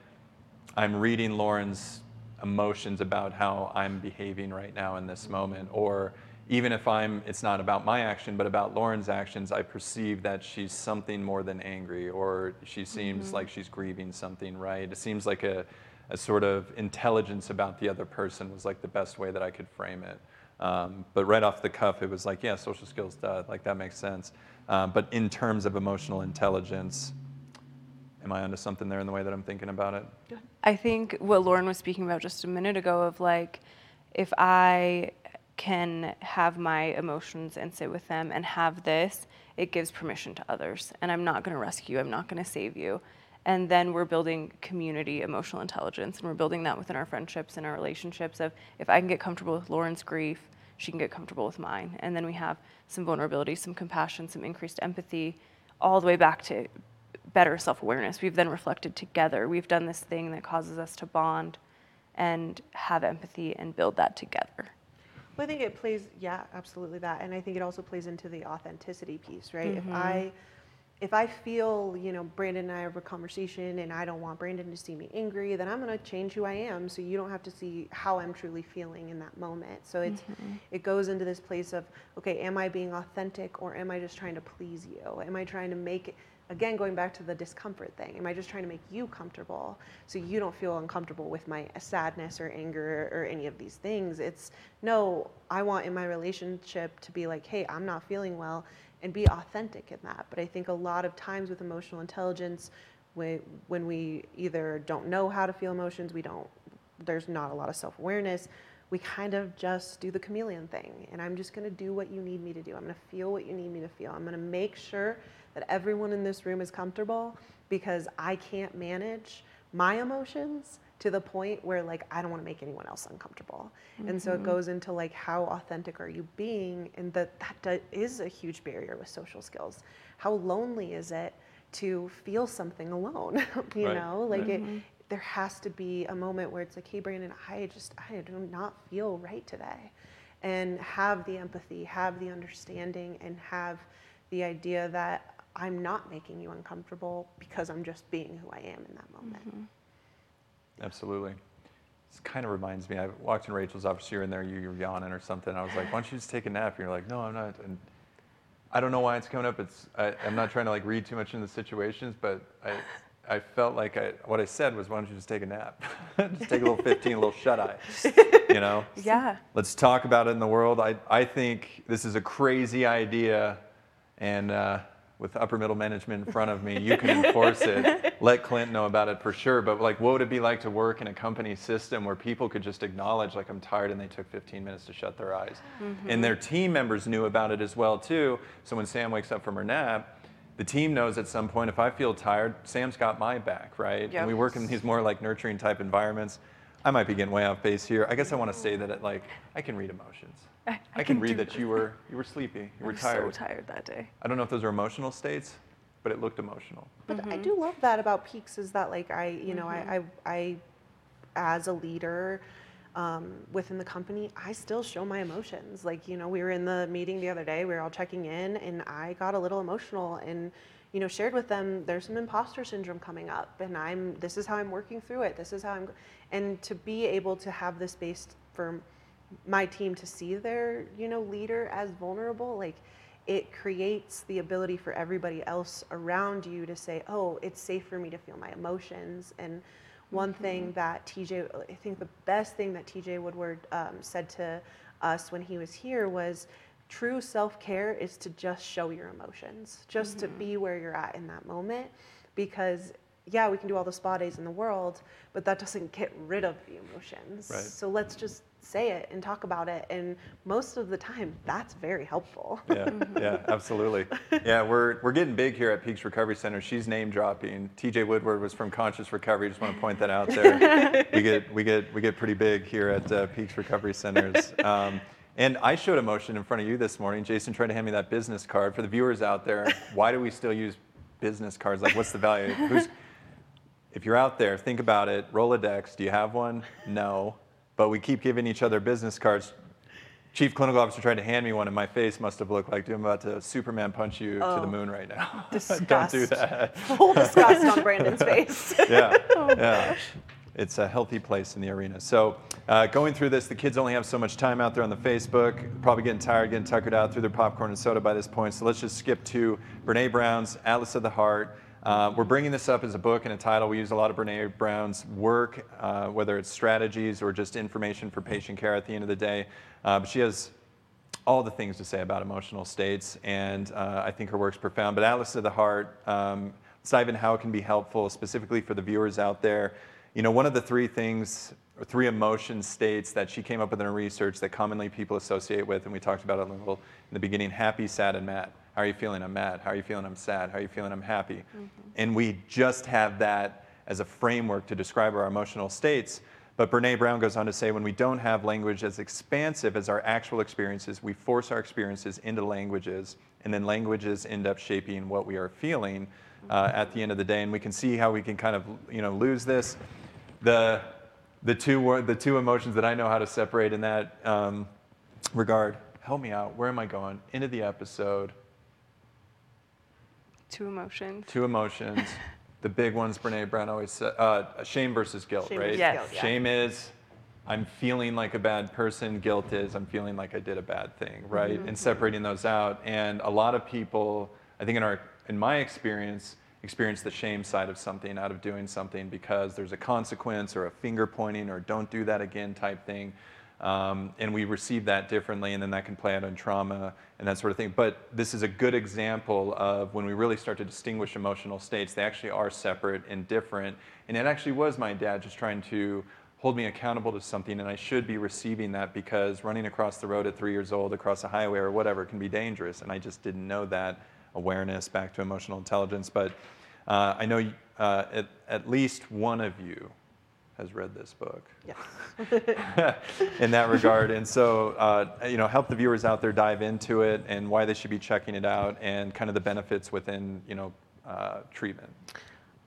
I'm reading Lauren's emotions about how I'm behaving right now in this moment. Or even if I'm, it's not about my action, but about Lauren's actions, I perceive that she's something more than angry, or she seems mm-hmm. like she's grieving something, right? It seems like a, a sort of intelligence about the other person was like the best way that I could frame it. Um, but right off the cuff, it was like, yeah, social skills, duh, like that makes sense. Um, but in terms of emotional intelligence, Am I onto something there in the way that I'm thinking about it? I think what Lauren was speaking about just a minute ago of like, if I can have my emotions and sit with them and have this, it gives permission to others. And I'm not going to rescue, I'm not going to save you. And then we're building community emotional intelligence and we're building that within our friendships and our relationships of if I can get comfortable with Lauren's grief, she can get comfortable with mine. And then we have some vulnerability, some compassion, some increased empathy, all the way back to better self awareness. We've then reflected together. We've done this thing that causes us to bond and have empathy and build that together. Well, I think it plays, yeah, absolutely that, and I think it also plays into the authenticity piece, right? If mm-hmm. I, if I feel, you know, Brandon and I have a conversation, and I don't want Brandon to see me angry, then I'm gonna change who I am, so you don't have to see how I'm truly feeling in that moment. So it's, mm-hmm. it goes into this place of, okay, am I being authentic, or am I just trying to please you? Am I trying to make it? Again, going back to the discomfort thing, am I just trying to make you comfortable so you don't feel uncomfortable with my sadness or anger or any of these things? It's no, I want in my relationship to be like, hey, I'm not feeling well and be authentic in that. But I think a lot of times with emotional intelligence, when, when we either don't know how to feel emotions, we don't, there's not a lot of self awareness, we kind of just do the chameleon thing. And I'm just gonna do what you need me to do. I'm gonna feel what you need me to feel. I'm gonna make sure that everyone in this room is comfortable because I can't manage my emotions to the point where like I don't want to make anyone else uncomfortable. And so it mm-hmm. goes into like how authentic are you being and that that do- is a huge barrier with social skills. How lonely is it to feel something alone, you Right, know? Like right. it mm-hmm. there has to be a moment where it's like, "Hey Brandon, I just I do not feel right today." And have the empathy, have the understanding and have the idea that I'm not making you uncomfortable because I'm just being who I am in that moment. Mm-hmm. Absolutely. This kind of reminds me. I walked in Rachel's office. You're in there. You, you're yawning or something. I was like, "Why don't you just take a nap?" You're like, "No, I'm not." And I don't know why it's coming up. It's I, I'm not trying to like read too much into the situations, but I I felt like I what I said was, "Why don't you just take a nap? just take a little 15, a little shut eye." You know. Yeah. Let's talk about it in the world. I, I think this is a crazy idea, and uh, with upper middle management in front of me, you can enforce it. Let Clint know about it for sure. But like, what would it be like to work in a company system where people could just acknowledge, like, I'm tired, and they took 15 minutes to shut their eyes, mm-hmm. and their team members knew about it as well too. So when Sam wakes up from her nap. The team knows at some point if I feel tired, Sam's got my back, right? Yep. And we work in these more like nurturing type environments. I might be getting way off base here. I guess I want to say that it, like I can read emotions. I, I, can, read do- that you were you were sleepy, you were tired. I were was tired. so tired that day. I don't know if those are emotional states, but it looked emotional. But I do love that about Peaks is that like I, you know, I, I, I, as a leader um, within the company, I still show my emotions. Like, you know, we were in the meeting the other day, we were all checking in and I got a little emotional and, you know, shared with them, there's some imposter syndrome coming up and I'm, this is how I'm working through it. This is how I'm, and to be able to have the space for my team to see their, you know, leader as vulnerable, like it creates the ability for everybody else around you to say, oh, it's safe for me to feel my emotions. And one thing that TJ, I think the best thing that TJ Woodward um, said to us when he was here was true self care is to just show your emotions, just to be where you're at in that moment. Because, yeah, we can do all the spa days in the world, but that doesn't get rid of the emotions. Right. So let's just say it and talk about it. And most of the time, that's very helpful. Yeah, yeah, absolutely. Yeah, we're we're getting big here at Peaks Recovery Center. She's name dropping. TJ Woodward was from Conscious Recovery. Just want to point that out there. we get we get we get pretty big here at uh, Peaks Recovery Centers. Um, and I showed emotion in front of you this morning. Jason tried to hand me that business card. For the viewers out there, why do we still use business cards? Like, what's the value? Who's if you're out there, think about it. Rolodex, do you have one? No. But we keep giving each other business cards. Chief Clinical Officer tried to hand me one, and my face must have looked like, I'm about to Superman punch you to the Oh. moon right now. Don't do that. Full disgust on Brandon's face. Yeah, yeah. It's a healthy place in the arena. So, uh, going through this, the kids only have so much time out there on the Facebook. Probably getting tired, getting tuckered out through their popcorn and soda by this point. So let's just skip to Brene Brown's Atlas of the Heart. Uh, we're bringing this up as a book and a title. We use a lot of Brene Brown's work, uh, whether it's strategies or just information for patient care at the end of the day. Uh, but she has all the things to say about emotional states, and uh, I think her work's profound. But Atlas of the Heart, um, let's dive in how it can be helpful, specifically for the viewers out there. You know, one of the three things, or three emotion states that she came up with in her research that commonly people associate with, and we talked about it a little in the beginning happy, sad, and mad. How are you feeling? I'm mad. How are you feeling? I'm sad. How are you feeling? I'm happy. And we just have that as a framework to describe our emotional states. But Brene Brown goes on to say when we don't have language as expansive as our actual experiences, we force our experiences into languages, and then languages end up shaping what we are feeling uh, at the end of the day. And we can see how we can kind of you know lose this. The the two the two emotions that I know how to separate in that um, regard. Help me out. Where am I going? Into the episode. Two emotions. Two emotions. the big ones Brene Brown always said, uh, shame versus guilt, Shame right? Yes. guilt, yeah. Shame is I'm feeling like a bad person. Guilt is I'm feeling like I did a bad thing, right? And separating those out. And a lot of people, I think in our in my experience, experience the shame side of something out of doing something because there's a consequence or a finger pointing or don't do that again type thing. Um, and we receive that differently, and then that can play out on trauma and that sort of thing. But this is a good example of when we really start to distinguish emotional states, they actually are separate and different. And it actually was my dad just trying to hold me accountable to something, and I should be receiving that because running across the road at three years old, across a highway or whatever, can be dangerous. And I just didn't know that awareness back to emotional intelligence. But uh, I know uh, at, at least one of you has read this book Yes. in that regard. And so, uh, you know, help the viewers out there dive into it and why they should be checking it out and kind of the benefits within, you know, uh, treatment.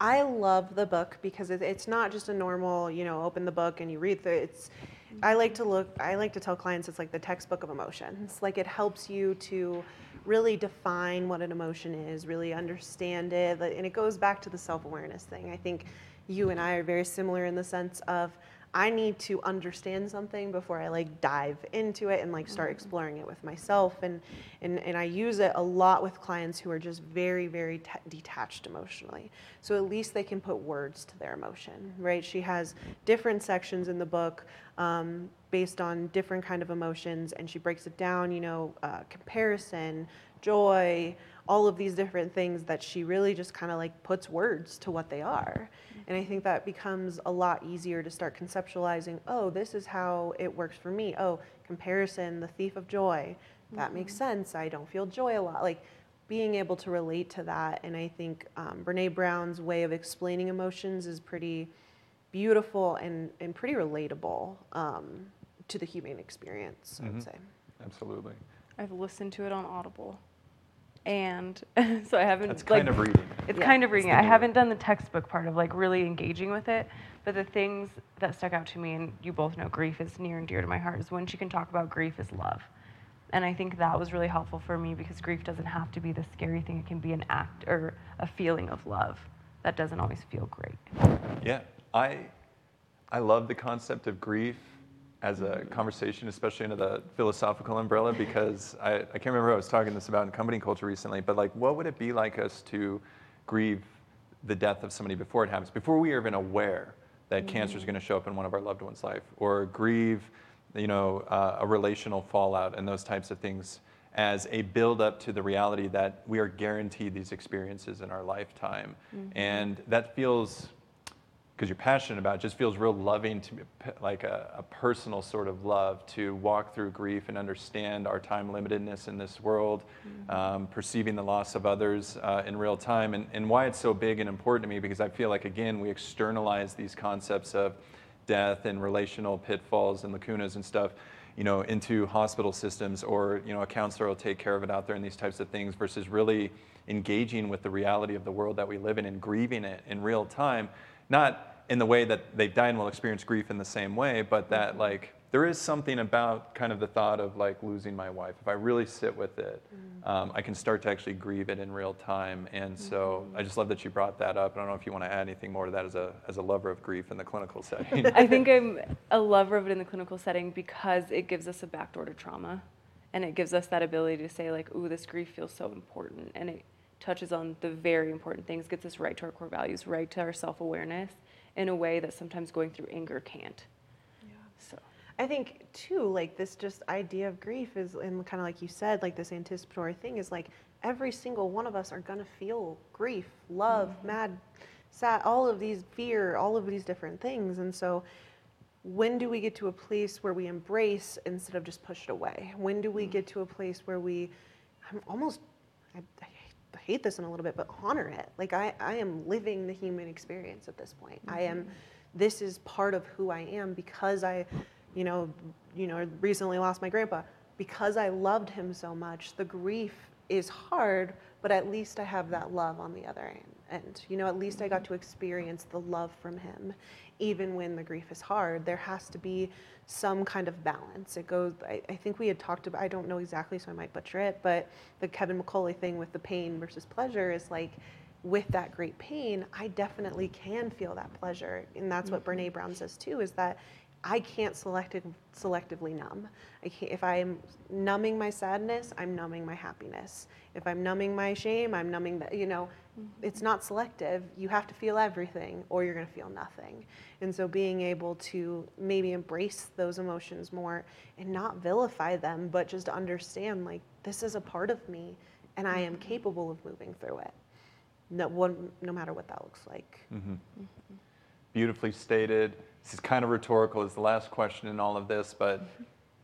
I love the book because it's not just a normal, you know, open the book and you read the. It's, I like to look. I like to tell clients it's like the textbook of emotions. Like it helps you to really define what an emotion is, really understand it, and it goes back to the self-awareness thing. I think you and I are very similar in the sense of I need to understand something before I like dive into it and like start exploring it with myself and and and I use it a lot with clients who are just very very ta detached emotionally. So at least they can put words to their emotion, right? She has different sections in the book um, based on different kind of emotions and she breaks it down, you know, uh, comparison, joy, all of these different things that she really just kind of like puts words to what they are. And I think that becomes a lot easier to start conceptualizing, oh, this is how it works for me. Oh, comparison, the thief of joy. That makes sense. I don't feel joy a lot. Like being able to relate to that. And I think um, Brene Brown's way of explaining emotions is pretty beautiful and, and pretty relatable um, to the human experience, I Mhm. would say. Absolutely. I've listened to it on Audible, and so I haven't. It's like, kind of reading. It's Yeah. kind of reading I haven't done the textbook part of like really engaging with it, but the things that stuck out to me, and you both know grief is near and dear to my heart, is when she can talk about grief is love. And I think that was really helpful for me because grief doesn't have to be the scary thing. It can be an act or a feeling of love that doesn't always feel great. Yeah, I, I love the concept of grief as a conversation, especially under the philosophical umbrella, because I, I can't remember who I was talking this about in company culture recently, but like, what would it be like us to grieve the death of somebody before it happens, before we are even aware that cancer is going to show up in one of our loved ones' life, or grieve, you know, uh, a relational fallout and those types of things as a build up to the reality that we are guaranteed these experiences in our lifetime. And that feels because you're passionate about it, just feels real loving to me, like a, a personal sort of love to walk through grief and understand our time limitedness in this world, um, perceiving the loss of others uh, in real time, and, and why it's so big and important to me because I feel like, again, we externalize these concepts of death and relational pitfalls and lacunas and stuff you know, into hospital systems or, you know, a counselor will take care of it out there and these types of things versus really engaging with the reality of the world that we live in and grieving it in real time. Not in the way that they've died and will experience grief in the same way, but that mm-hmm. like there is something about kind of the thought of like losing my wife. If I really sit with it, mm-hmm. um, I can start to actually grieve it in real time. And so mm-hmm. I just love that you brought that up. I don't know if you want to add anything more to that as a, as a lover of grief in the clinical setting. I think I'm a lover of it in the clinical setting because it gives us a backdoor to trauma. And it gives us that ability to say, like, ooh, this grief feels so important. And it touches on the very important things, gets us right to our core values, right to our self awareness in a way that sometimes going through anger can't. So, I think too, like this just idea of grief is, and kind of like you said, like this anticipatory thing is like every single one of us are gonna feel grief, love, mm-hmm. mad, sad, all of these fear, all of these different things. And so when do we get to a place where we embrace instead of just push it away? When do we mm-hmm. get to a place where we, I'm almost, I, I hate this in a little bit, but honor it. Like I, I am living the human experience at this point. I am, mm-hmm. this is part of who I am because I, you know, you know, recently lost my grandpa. Because I loved him so much, the grief is hard, but at least I have that love on the other end. You know, at least I got to experience the love from him even when the grief is hard, there has to be some kind of balance. It goes, I, I, think we had talked about, I don't know exactly, so I might butcher it, but the Kevin McCauley thing with the pain versus pleasure is like, with that great pain, I definitely can feel that pleasure. And that's what mm-hmm. Brene Brown says too, is that I can't selective, selectively numb. I can't, if I'm numbing my sadness, I'm numbing my happiness. If I'm numbing my shame, I'm numbing the, you know, it's not selective. You have to feel everything or you're going to feel nothing. And so being able to maybe embrace those emotions more and not vilify them, but just understand like this is a part of me and I am capable of moving through it. No, one, no matter what that looks like. Mm-hmm. Mm-hmm. Beautifully stated. This is kind of rhetorical, is the last question in all of this, but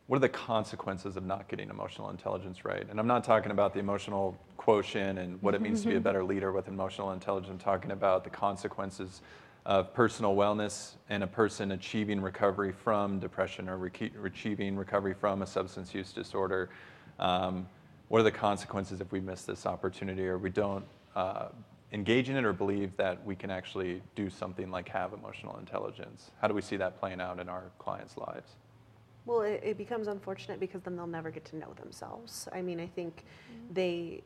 what are the consequences of not getting emotional intelligence right? And I'm not talking about the emotional quotient and what it means to be a better leader with emotional intelligence. I'm talking about the consequences of personal wellness and a person achieving recovery from depression or re- achieving recovery from a substance use disorder. Um, what are the consequences if we miss this opportunity or we don't uh, engage in it or believe that we can actually do something like have emotional intelligence? How do we see that playing out in our clients' lives? Well, it, it becomes unfortunate because then they'll never get to know themselves. I mean, I think mm-hmm. they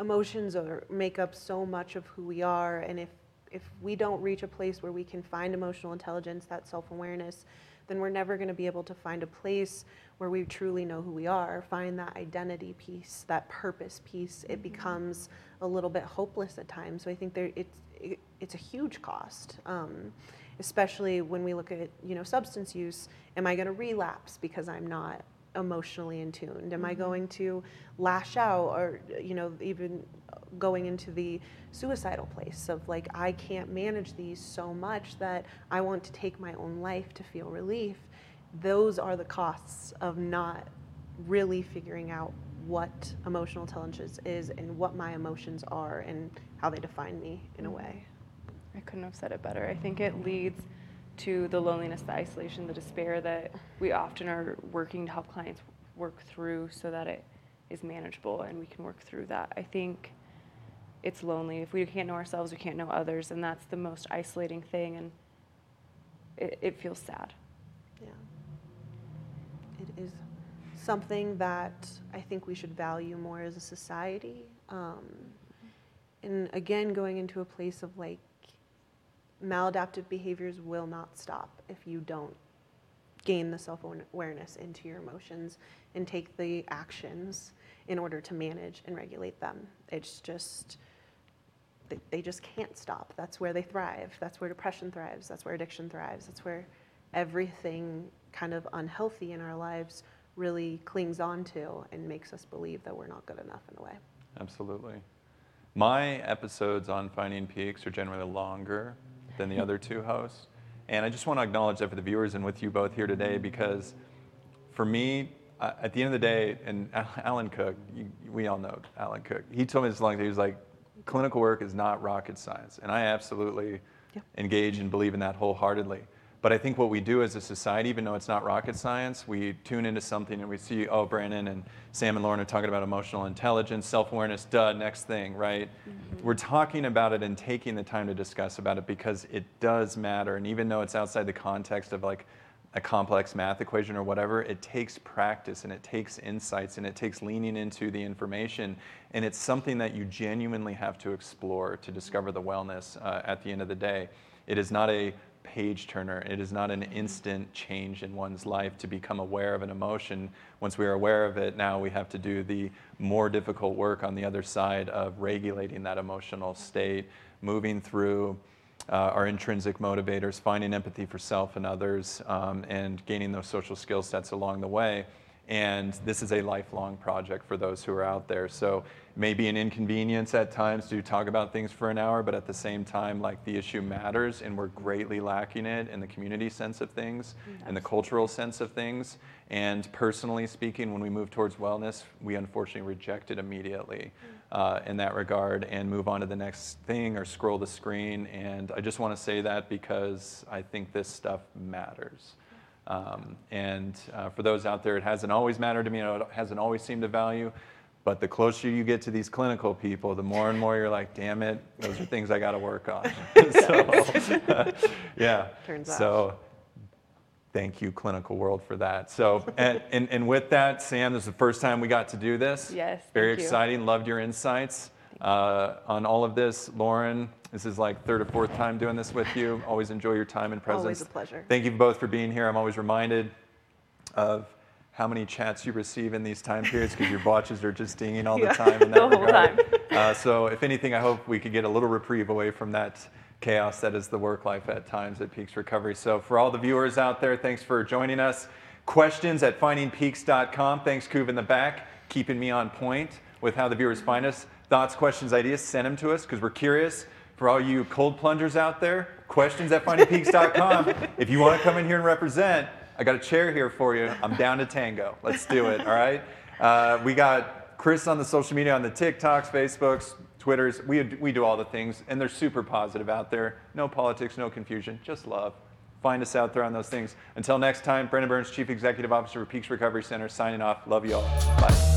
emotions are make up so much of who we are, and if if we don't reach a place where we can find emotional intelligence, that self-awareness, then we're never going to be able to find a place where we truly know who we are, find that identity piece, that purpose piece. It mm-hmm. becomes a little bit hopeless at times. So I think there, it's it, it's a huge cost. Um, especially when we look at you know substance use am i going to relapse because i'm not emotionally in tuned am mm-hmm. i going to lash out or you know even going into the suicidal place of like i can't manage these so much that i want to take my own life to feel relief those are the costs of not really figuring out what emotional intelligence is and what my emotions are and how they define me in a way I couldn't have said it better. I think it leads to the loneliness, the isolation, the despair that we often are working to help clients work through so that it is manageable and we can work through that. I think it's lonely. If we can't know ourselves, we can't know others, and that's the most isolating thing, and it, it feels sad. Yeah. It is something that I think we should value more as a society. Um, and again, going into a place of like maladaptive behaviors will not stop if you don't gain the self awareness into your emotions and take the actions in order to manage and regulate them. It's just, they, just can't stop. That's where they thrive. That's where depression thrives. That's where addiction thrives. That's where everything kind of unhealthy in our lives really clings on to and makes us believe that we're not good enough in a way. Absolutely. My episodes on finding peaks are generally longer than the other two hosts. And I just want to acknowledge that for the viewers and with you both here today because for me, at the end of the day, and Alan Cook, you, we all know Alan Cook, he told me this long time, he was like, clinical work is not rocket science. And I absolutely engage and believe in that wholeheartedly. But I think what we do as a society, even though it's not rocket science, we tune into something and we see, oh, Brandon and Sam and Lauren are talking about emotional intelligence, self awareness, duh, next thing, right? Mm-hmm. We're talking about it and taking the time to discuss about it because it does matter. And even though it's outside the context of like a complex math equation or whatever, it takes practice and it takes insights and it takes leaning into the information. And it's something that you genuinely have to explore to discover the wellness uh, at the end of the day. It is not a page turner. It is not an instant change in one's life to become aware of an emotion. Once we are aware of it, now we have to do the more difficult work on the other side of regulating that emotional state, moving through uh, our intrinsic motivators, finding empathy for self and others, um, and gaining those social skill sets along the way. And this is a lifelong project for those who are out there. So maybe an inconvenience at times to talk about things for an hour, but at the same time, like the issue matters, and we're greatly lacking it in the community sense of things, in the cultural sense of things. And personally speaking, when we move towards wellness, we unfortunately reject it immediately uh, in that regard and move on to the next thing or scroll the screen. And I just want to say that because I think this stuff matters. Um, and uh, for those out there, it hasn't always mattered to me, it hasn't always seemed to value. But the closer you get to these clinical people, the more and more you're like, damn it, those are things I got to work on. so, yeah. Turns out. so, thank you, clinical world, for that. So, and, and, and with that, Sam, this is the first time we got to do this. Yes, Very thank you. exciting. Loved your insights uh, on all of this. Lauren, this is like third or fourth time doing this with you. Always enjoy your time and presence. Always a pleasure. Thank you both for being here. I'm always reminded of how many chats you receive in these time periods because your watches are just dinging all the Yeah. time in that The whole regard. time. Uh, so if anything, I hope we could get a little reprieve away from that chaos that is the work life at times at Peaks Recovery. So for all the viewers out there, thanks for joining us. Questions at findingpeaks.com. Thanks, Kuv in the back, keeping me on point with how the viewers find us. Thoughts, questions, ideas, send them to us because we're curious. For all you cold plungers out there, questions at findingpeaks.com. if you want to come in here and represent, I got a chair here for you. I'm down to tango. Let's do it, all right? Uh, we got Chris on the social media, on the TikToks, Facebooks, Twitters. We, we do all the things, and they're super positive out there. No politics, no confusion, just love. Find us out there on those things. Until next time, Brandon Burns, Chief Executive Officer of Peaks Recovery Center, signing off. Love you all. Bye.